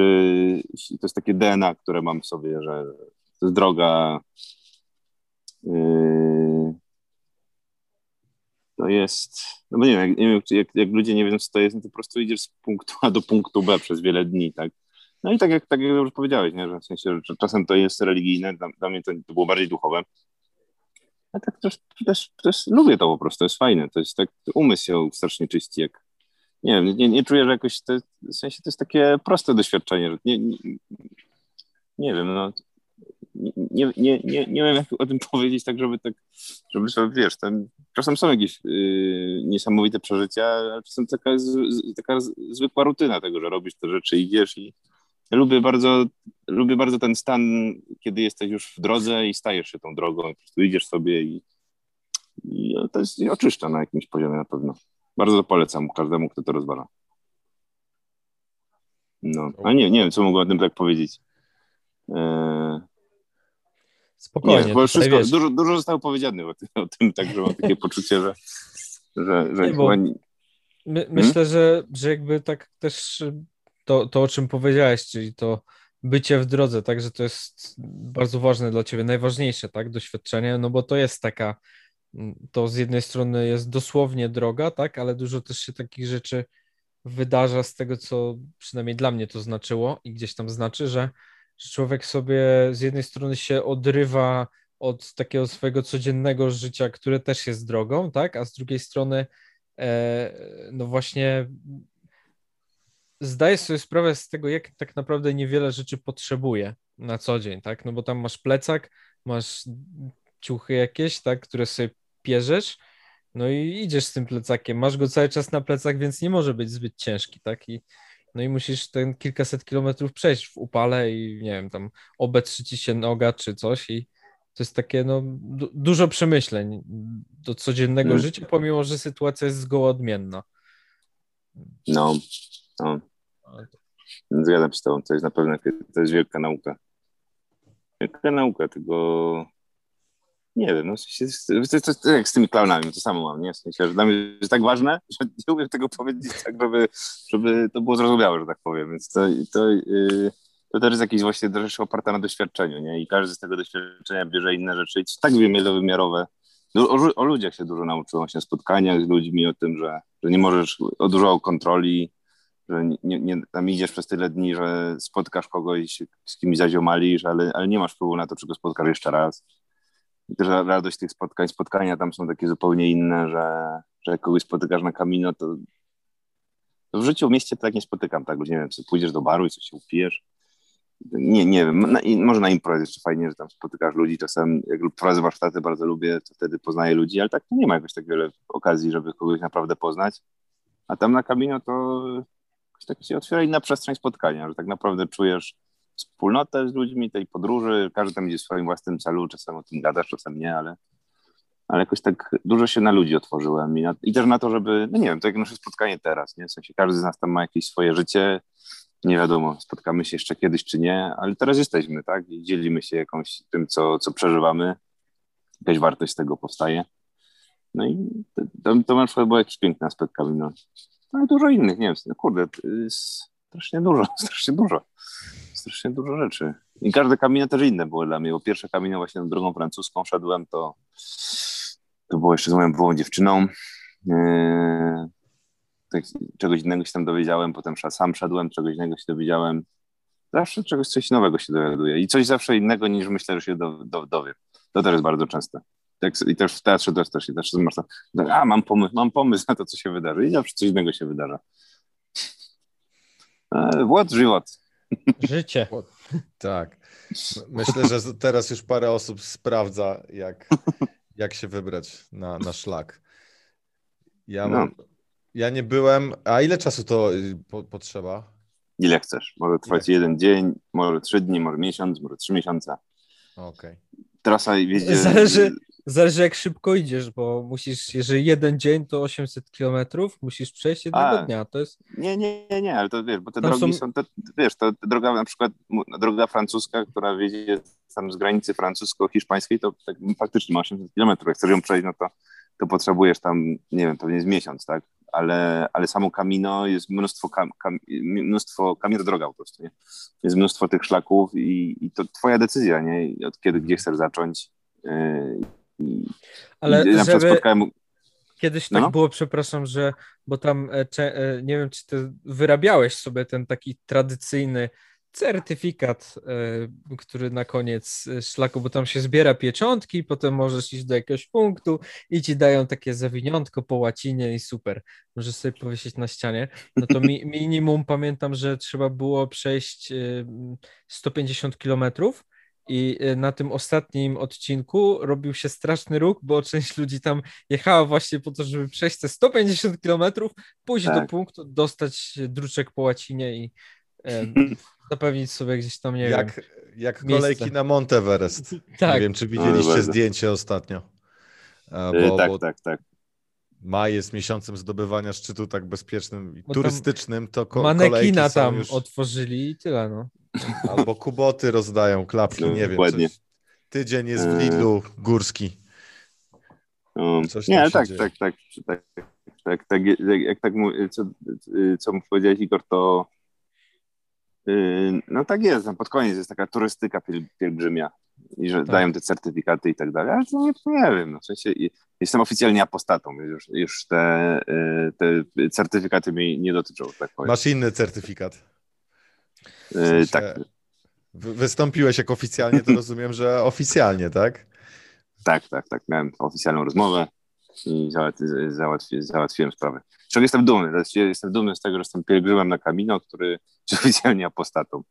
Speaker 3: to jest takie DNA, które mam w sobie, że to jest droga. Yy, to jest, no bo nie wiem, wiem jak, jak, ludzie nie wiedzą, co to jest, no to po prostu idziesz z punktu A do punktu B przez wiele dni, tak? No i tak jak, tak jak już powiedziałeś, nie? że w sensie, że czasem to jest religijne, dla, dla mnie to, to, było bardziej duchowe. A tak też, też, też lubię to po prostu, to jest fajne, to jest tak, umysł się strasznie czyści, jak, nie wiem, nie, nie czuję, że jakoś w sensie to jest takie proste doświadczenie, że nie, nie, nie wiem, no nie, nie, nie, nie wiem, jak o tym [LAUGHS] powiedzieć, tak, żeby tak, żeby sobie, wiesz, ten, czasem są jakieś yy, niesamowite przeżycia, ale czasem taka, z, taka zwykła rutyna tego, że robisz te rzeczy, idziesz i lubię bardzo, lubię bardzo ten stan, kiedy jesteś już w drodze i stajesz się tą drogą, po prostu idziesz sobie i, i to jest oczyszcza na jakimś poziomie na pewno. Bardzo polecam każdemu, kto to rozwala. No, a nie, nie wiem, co mogę o tym tak powiedzieć. Eee...
Speaker 2: Spokojnie.
Speaker 3: Nie, bo wszystko, dużo, dużo zostało powiedziane o tym, o tym, także mam takie [LAUGHS] poczucie, że, że, że nie, chyba.
Speaker 2: My, hmm? myślę, że, że jakby tak też to, to, o czym powiedziałeś, czyli to bycie w drodze, tak, że to jest bardzo ważne dla ciebie, najważniejsze, tak, doświadczenie, no bo to jest taka to z jednej strony jest dosłownie droga, tak, ale dużo też się takich rzeczy wydarza z tego, co przynajmniej dla mnie to znaczyło i gdzieś tam znaczy, że, że człowiek sobie z jednej strony się odrywa od takiego swojego codziennego życia, które też jest drogą, tak, a z drugiej strony e, no właśnie zdaje sobie sprawę z tego, jak tak naprawdę niewiele rzeczy potrzebuje na co dzień, tak, no bo tam masz plecak, masz ciuchy jakieś, tak, które sobie pierzesz, no i idziesz z tym plecakiem, masz go cały czas na plecach, więc nie może być zbyt ciężki, tak, i no i musisz ten kilkaset kilometrów przejść w upale i nie wiem, tam obetrzy ci się noga czy coś i to jest takie, no, du dużo przemyśleń do codziennego hmm. życia, pomimo, że sytuacja jest zgoła odmienna.
Speaker 3: No, no. Zgadzam się z tobą, to jest na pewno, to jest wielka nauka. Wielka nauka tego nie wiem, no w sensie, to, to, to, jak z tymi klaunami, to samo mam, nie? W sensie, że dla mnie jest tak ważne, [LAUGHS] że nie umiem tego powiedzieć tak, żeby, żeby to było zrozumiałe, że tak powiem, więc to, to, yy, to też jest jakieś właśnie rzecz oparta na doświadczeniu, nie? I każdy z tego doświadczenia bierze inne rzeczy i tak wielowymiarowe. No, o, o, ludziach się dużo nauczyłem, się spotkaniach z ludźmi, o tym, że, że nie możesz, o dużo kontroli, że nie, nie, tam idziesz przez tyle dni, że spotkasz kogoś, z kimś zaziomalisz, ale, ale nie masz wpływu na to, czy go spotkasz jeszcze raz. I też radość tych spotkań, spotkania tam są takie zupełnie inne, że, że jak kogoś spotykasz na kamino, to, to w życiu w mieście tak nie spotykam, tak, nie wiem, czy pójdziesz do baru i coś się upijesz, nie, nie wiem, na, może na imprezie jeszcze fajnie, że tam spotykasz ludzi, czasem jak prowadzę warsztaty, bardzo lubię, to wtedy poznaję ludzi, ale tak nie ma jakoś tak wiele okazji, żeby kogoś naprawdę poznać, a tam na kamino to tak się otwiera inna przestrzeń spotkania, że tak naprawdę czujesz wspólnotę z ludźmi tej podróży, każdy tam idzie w swoim własnym celu, czasem o tym gadasz, czasem nie, ale, ale jakoś tak dużo się na ludzi otworzyłem i, na, i też na to, żeby, no nie wiem, to jak nasze spotkanie teraz, nie? W sensie każdy z nas tam ma jakieś swoje życie, nie wiadomo, spotkamy się jeszcze kiedyś czy nie, ale teraz jesteśmy, tak? I dzielimy się jakąś tym, co, co przeżywamy, jakaś wartość z tego powstaje. No i to, to, to na przykład był jakiś piękny aspekt no. No i dużo innych, nie wiem, no kurde, strasznie dużo, [LAUGHS] strasznie dużo strasznie dużo rzeczy. I każde kamienie też inne były dla mnie, bo pierwsze kamienie właśnie na drogą francuską szedłem, to, to było jeszcze z moją byłą dziewczyną. Yy, tak, czegoś innego się tam dowiedziałem, potem sam szedłem, czegoś innego się dowiedziałem. Zawsze czegoś coś nowego się dowiaduję i coś zawsze innego niż myślę, że się do, do, dowiem. To też jest bardzo częste. Tak, i też w teatrze też, też, też masz to, a mam pomysł, mam pomysł na to, co się wydarzy i zawsze coś innego się wydarza. E, Włod, żywot.
Speaker 2: Życie. [LAUGHS]
Speaker 4: Tak. Myślę, że teraz już parę osób sprawdza, jak, jak się wybrać na, na szlak. Ja, mam, no. ja nie byłem. A ile czasu to y, po, potrzeba?
Speaker 3: Ile chcesz? Może trwać ile? jeden dzień, może trzy dni, może miesiąc, może trzy miesiące.
Speaker 4: Okej. Okay.
Speaker 3: Trasa wiedzie...
Speaker 2: Zależy, zależy jak szybko idziesz, bo musisz, jeżeli jeden dzień to 800 kilometrów, musisz przejść jednego A, dnia, to jest...
Speaker 3: Nie, nie, nie, ale to wiesz, bo te Tam drogi są, są to, wiesz, to droga na przykład, droga francuska, która wiedzie tam z granicy francusko-hiszpańskiej, to tak, faktycznie ma 800 kilometrów, jak chcesz ją przejść, no to, to potrzebujesz tam, nie wiem, pewnie jest miesiąc, tak? ale, ale samo Camino jest mnóstwo, kam, kam, mnóstwo Camino droga po prostu, nie? Jest mnóstwo tych szlaków i, i to twoja decyzja, nie? Od kiedy, gdzie chcesz zacząć. Yy,
Speaker 2: ale na żeby... spotkałem... Kiedyś tak no? było, przepraszam, że, bo tam, e, e, nie wiem, czy ty wyrabiałeś sobie ten taki tradycyjny certyfikat, e, który na koniec szlaku, bo tam się zbiera pieczątki, potem możesz iść do jakiegoś punktu i ci dają takie zawiniątko po łacinie i super. Możesz sobie powiesić na ścianie. No to mi, [LAUGHS] minimum pamiętam, że trzeba było przejść 150 e, kilometrów i na tym ostatnim odcinku robił się straszny ruch, bo część ludzi tam jechała właśnie po to, żeby przejść te 150 kilometrów, pójść tak. do punktu, dostać druczek po łacinie i [LAUGHS] zapewnić sobie gdzieś tam, nie
Speaker 4: jak,
Speaker 2: wiem.
Speaker 4: Jak kolejki na Monteverest. [LAUGHS] tak. Nie wiem, czy widzieliście no, zdjęcie ostatnio.
Speaker 3: Bo, tak, bo tak, tak.
Speaker 4: Maj jest miesiącem zdobywania szczytu tak bezpiecznym i turystycznym, to ko
Speaker 2: Manekina tam
Speaker 4: już...
Speaker 2: otworzyli i tyle, no.
Speaker 4: Albo kuboty rozdają, klapki, no, nie wiem. Coś... Tydzień jest w e. Lidlu górski.
Speaker 3: Um, nie, tak, tak, tak, tak, tak, tak, tak, jak tak, co, co powiedziałeś Igor, to Yy, no tak jest, no pod koniec jest taka turystyka pielgrzymia i że tak. dają te certyfikaty i tak dalej, ale to nie, nie wiem, no w sensie jestem oficjalnie apostatą, już, już te, yy, te certyfikaty mnie nie dotyczą, tak powiem.
Speaker 4: Masz inny certyfikat. W sensie tak. Wystąpiłeś jak oficjalnie, to rozumiem, że oficjalnie, tak?
Speaker 3: Tak, tak, tak. Miałem oficjalną rozmowę i załatwi, załatwi, załatwiłem sprawę. Czego jestem dumny. Jestem dumny z tego, że jestem pielgrzymem na Camino, który [LAUGHS] jest oficjalnie apostatą.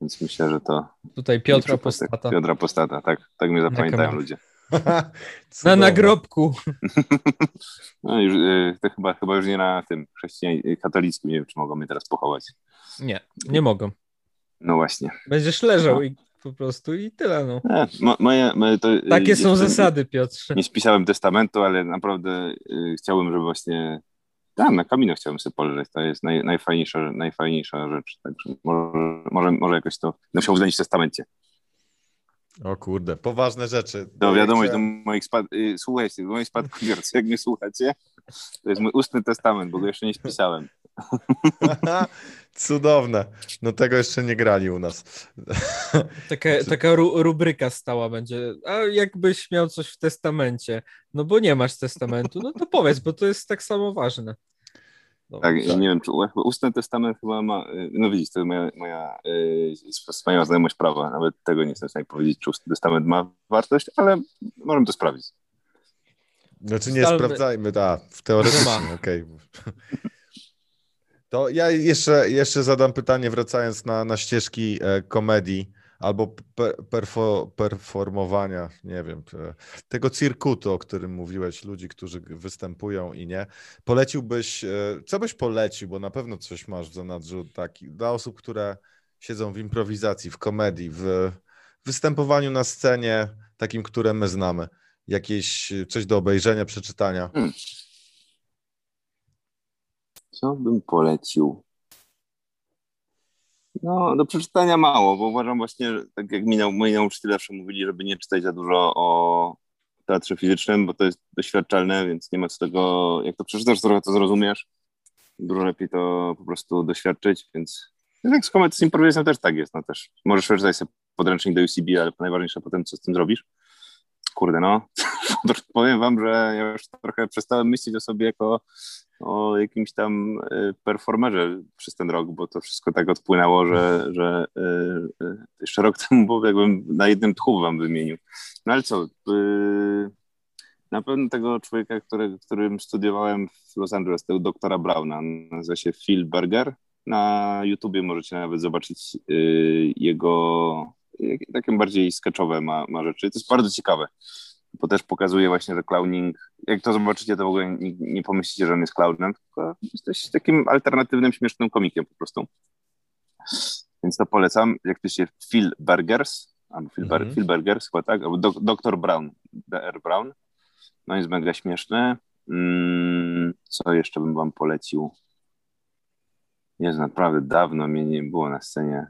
Speaker 3: Więc myślę, że to.
Speaker 2: Tutaj Piotr Apostata.
Speaker 3: Piotr Apostata, tak. Tak mnie zapamiętają ludzie. [LAUGHS]
Speaker 2: na nagrobku. [LAUGHS]
Speaker 3: no już, y, to chyba, chyba już nie na tym chrześcijań katolickim. Nie wiem, czy mogą mnie teraz pochować.
Speaker 2: Nie, nie mogą.
Speaker 3: No właśnie.
Speaker 2: Będziesz leżał no. i po prostu i tyle. No.
Speaker 3: Nie, moje, moje to,
Speaker 2: y, Takie są zasady, Piotrze.
Speaker 3: Nie spisałem testamentu, ale naprawdę y, chciałbym, żeby właśnie tak, na kamino chciałbym sobie poleżeć. To jest naj, najfajniejsza, najfajniejsza rzecz. Także może, może, może jakoś to musiał uwzględnić w testamencie.
Speaker 4: O kurde, poważne rzeczy.
Speaker 3: No wiadomość do moich spad... Y, słuchajcie, do moich spadkobierców, jak mnie słuchacie, to jest mój ustny testament, bo go jeszcze nie spisałem. [LAUGHS]
Speaker 4: Cudowne. No tego jeszcze nie grali u nas.
Speaker 2: Taka, [LAUGHS] taka ru, rubryka stała będzie. A jakbyś miał coś w testamencie? No bo nie masz testamentu, no to powiedz, bo to jest tak samo ważne.
Speaker 3: No, tak, tak, nie wiem, czy ustny testament chyba ma, no widzisz, to jest moja, moja yy, wspaniała znajomość prawa, nawet tego nie jestem w stanie powiedzieć, czy ustny testament ma wartość, ale możemy to sprawdzić.
Speaker 4: Znaczy nie Stalmy... sprawdzajmy, tak, w teoretycznie, okej. Okay. To ja jeszcze, jeszcze zadam pytanie, wracając na, na ścieżki e, komedii albo perfo, performowania, nie wiem, tego cirkutu, o którym mówiłeś, ludzi, którzy występują i nie. Poleciłbyś, e, co byś polecił, bo na pewno coś masz w zanadrzu taki, dla osób, które siedzą w improwizacji, w komedii, w występowaniu na scenie, takim, które my znamy. Jakieś coś do obejrzenia, przeczytania. Hmm.
Speaker 3: Co bym polecił? No, do przeczytania mało, bo uważam właśnie, tak jak minął, moi nauczyciele zawsze mówili, żeby nie czytać za dużo o teatrze fizycznym, bo to jest doświadczalne, więc nie ma co tego, jak to przeczytasz, trochę to zrozumiesz. Dużo lepiej to po prostu doświadczyć, więc jak z komet z improwizacją też tak jest, no też możesz przeczytać sobie podręcznik do UCB, ale najważniejsze potem, co z tym zrobisz. Kurde, no, [LAUGHS] powiem wam, że ja już trochę przestałem myśleć o sobie jako o jakimś tam y, performerze przez ten rok, bo to wszystko tak odpłynęło, że, [LAUGHS] że y, y, jeszcze rok temu bo jakbym na jednym tchu wam wymienił. No ale co, na pewno tego człowieka, który, którym studiowałem w Los Angeles, tego doktora Browna, nazywa się Phil Berger. Na YouTubie możecie nawet zobaczyć jego takie bardziej sketchowe ma, ma rzeczy. To jest bardzo ciekawe, bo też pokazuje właśnie, że clowning, jak to zobaczycie, to w ogóle nie, nie pomyślicie, że on jest clownem, tylko jesteś takim alternatywnym, śmiesznym komikiem po prostu. Więc to polecam. Jak to się Phil Bergers, albo Phil, mm -hmm. Phil Bergers, chyba tak, albo Dr. Brown, Dr. Brown. No jest mega śmieszny. Mm, co jeszcze bym wam polecił? Jest naprawdę dawno mnie nie było na scenie.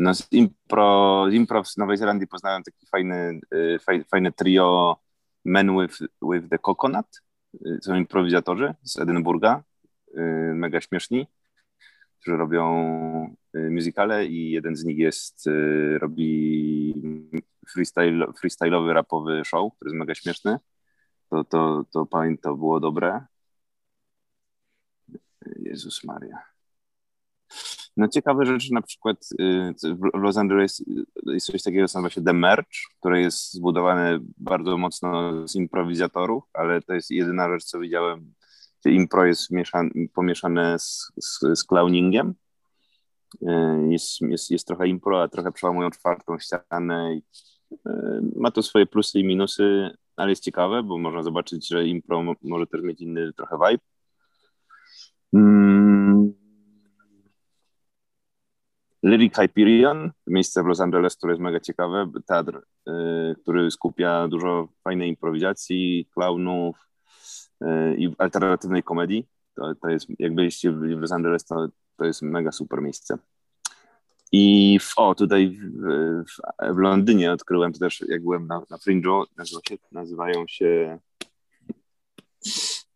Speaker 3: No z impro, impro z Nowej Zelandii poznałem taki fajny, y, faj, fajne trio Men with, with the Coconut. Y, są improwizatorzy z Edynburga, mega śmieszni, którzy robią musicale i jeden z nich jest, robi freestyle, freestyle'owy, rapowy show, który jest mega śmieszny. To, to, to, to było dobre. Jezus Maria. No ciekawe rzeczy, na przykład y, w Los Angeles jest coś takiego, co nazywa się The Merch, które jest zbudowane bardzo mocno z improwizatorów, ale to jest jedyna rzecz, co widziałem, gdzie impro jest mieszane, pomieszane z, z, z clowningiem. Y, jest, jest, jest trochę impro, a trochę przełamują czwartą ścianę i ma to swoje plusy i minusy, ale jest ciekawe, bo można zobaczyć, że impro może też mieć inny trochę vibe. Mm. Lyric Hyperion, miejsce w Los Angeles, które jest mega ciekawe, teatr, y, który skupia dużo fajnej improwizacji, klaunów y, i alternatywnej komedii. To, to jest, jak byliście w Los Angeles, to, to jest mega super miejsce. I w, o, tutaj w, w, w, Londynie odkryłem to też, jak byłem na, na Fringe'u, nazywa się, nazywają się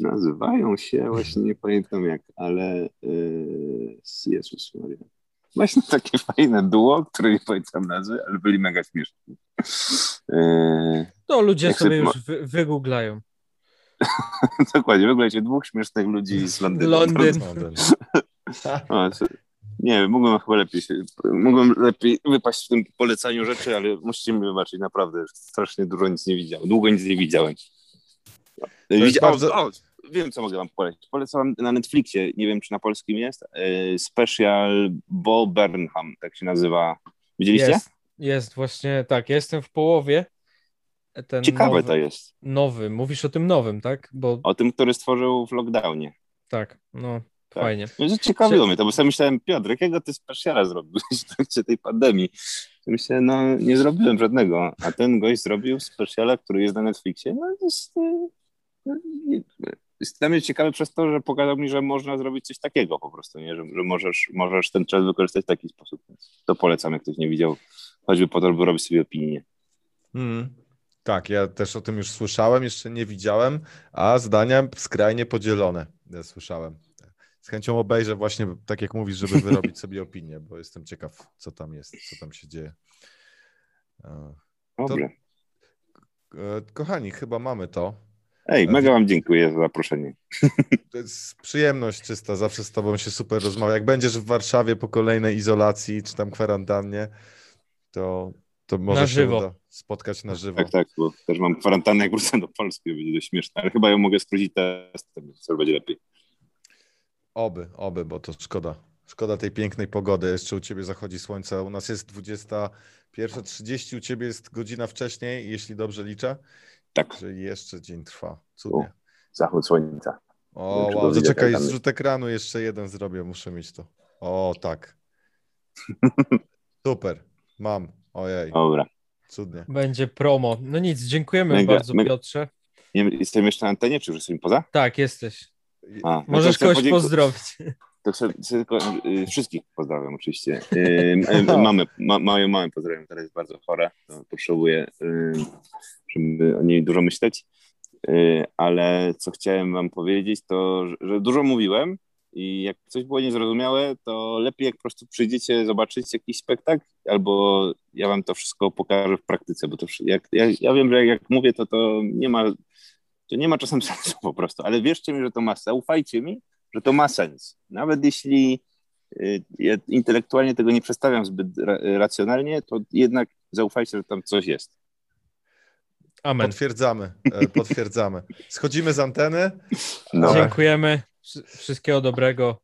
Speaker 3: nazywają się, właśnie nie pamiętam jak, ale yy, Jezus Maria. Właśnie takie fajne duo, które nie pamiętam nazwy, ale byli mega śmieszni.
Speaker 2: Yy, to ludzie sobie już wy, wygooglają. [LAUGHS]
Speaker 3: Dokładnie, wygooglajcie dwóch śmiesznych ludzi z Londynu.
Speaker 2: Londyn. [LAUGHS]
Speaker 3: o, nie wiem, mogłem chyba lepiej się, mogłem lepiej wypaść w tym polecaniu rzeczy, ale musicie mi wybaczyć, naprawdę strasznie dużo nic nie widziałem. Długo nic nie widziałem. Widzi... Bardzo... O, o, wiem, co mogę wam polecić. Polecam na Netflixie, nie wiem, czy na polskim jest, e, Special Bo Burnham, tak się nazywa. Widzieliście?
Speaker 2: Jest, jest właśnie, tak, jestem w połowie.
Speaker 3: Ten Ciekawe
Speaker 2: nowy,
Speaker 3: to jest.
Speaker 2: Nowy, mówisz o tym nowym, tak?
Speaker 3: Bo... O tym, który stworzył w lockdownie.
Speaker 2: Tak, no tak. Fajnie.
Speaker 3: No, ciekawiło mnie to, bo sobie myślałem, Piotr, jakiego ty specjala zrobiłeś w trakcie tej pandemii? Myślę, no nie zrobiłem żadnego, a ten gość zrobił specjala, który jest na Netflixie. No jest, e, no, jest dla mnie ciekawy przez to, że pokazał mi, że można zrobić coś takiego po prostu, nie? Że, że możesz, możesz ten czas wykorzystać w taki sposób. To polecam, jak ktoś nie widział, choćby po to, by robić sobie opinię.
Speaker 4: Hmm. Tak, ja też o tym już słyszałem, jeszcze nie widziałem, a zdania skrajnie podzielone. Ja słyszałem z chęcią obejrzę właśnie, tak jak mówisz, żeby [LAUGHS] wyrobić sobie opinię, bo jestem ciekaw, co tam jest, co tam się dzieje.
Speaker 3: To, Dobrze.
Speaker 4: E, kochani, chyba mamy to.
Speaker 3: Ej, mega wam dziękuję za zaproszenie. [LAUGHS]
Speaker 4: To jest przyjemność czysta, zawsze z tobą się super rozmawia. Jak będziesz w Warszawie po kolejnej izolacji, czy tam kwarantannie, to, to może się uda spotkać na żywo.
Speaker 3: Tak, tak, bo też mam kwarantannę, jak wrócę do Polski, będzie dość śmieszne, ale chyba ją mogę skrócić testem, co będzie lepiej.
Speaker 4: Oby, oby, bo to szkoda. Szkoda tej pięknej pogody. Jeszcze u ciebie zachodzi słońce. U nas jest 21.30, u ciebie jest godzina wcześniej, jeśli dobrze liczę.
Speaker 3: Tak.
Speaker 4: Czyli jeszcze dzień trwa. Cudnie.
Speaker 3: U, zachód słońca.
Speaker 4: O, wow, zaczekaj, zrzut ekranu jeszcze jeden zrobię, muszę mieć to. O, tak. [LAUGHS] Super, mam. Ojej.
Speaker 3: Dobra.
Speaker 4: Cudnie.
Speaker 2: Będzie promo. No nic, dziękujemy mega, bardzo, mega. Piotrze.
Speaker 3: Nie, jestem jeszcze na antenie, czy już jestem poza?
Speaker 2: Tak, jesteś. A, no Możesz kogoś podzięku... pozdrowić. [LAUGHS]
Speaker 3: To tylko y, wszystkich pozdrawiam oczywiście. Y, [LAUGHS] mamy, ma, moją mamę pozdrawiam, która jest bardzo chora, potrzebuję, y, żeby o niej dużo myśleć. Ale co chciałem wam powiedzieć, to że dużo mówiłem i jak coś było niezrozumiałe, to lepiej jak po prostu przyjdziecie zobaczyć jakiś spektakl, albo ja wam to wszystko pokażę w praktyce, bo to jak, ja, ja wiem, że jak, mówię, to to nie ma to nie ma czasem [LAUGHS] sensu po prostu, ale wierzcie mi, że to ma ufajcie mi, że to ma sens. Nawet jeśli y, ja intelektualnie tego nie przedstawiam zbyt racjonalnie, to jednak zaufajcie, że tam coś jest.
Speaker 2: Amen.
Speaker 4: Potwierdzamy, e, potwierdzamy. Schodzimy z anteny.
Speaker 3: No.
Speaker 2: Dziękujemy. Wszy- Wszystkiego dobrego.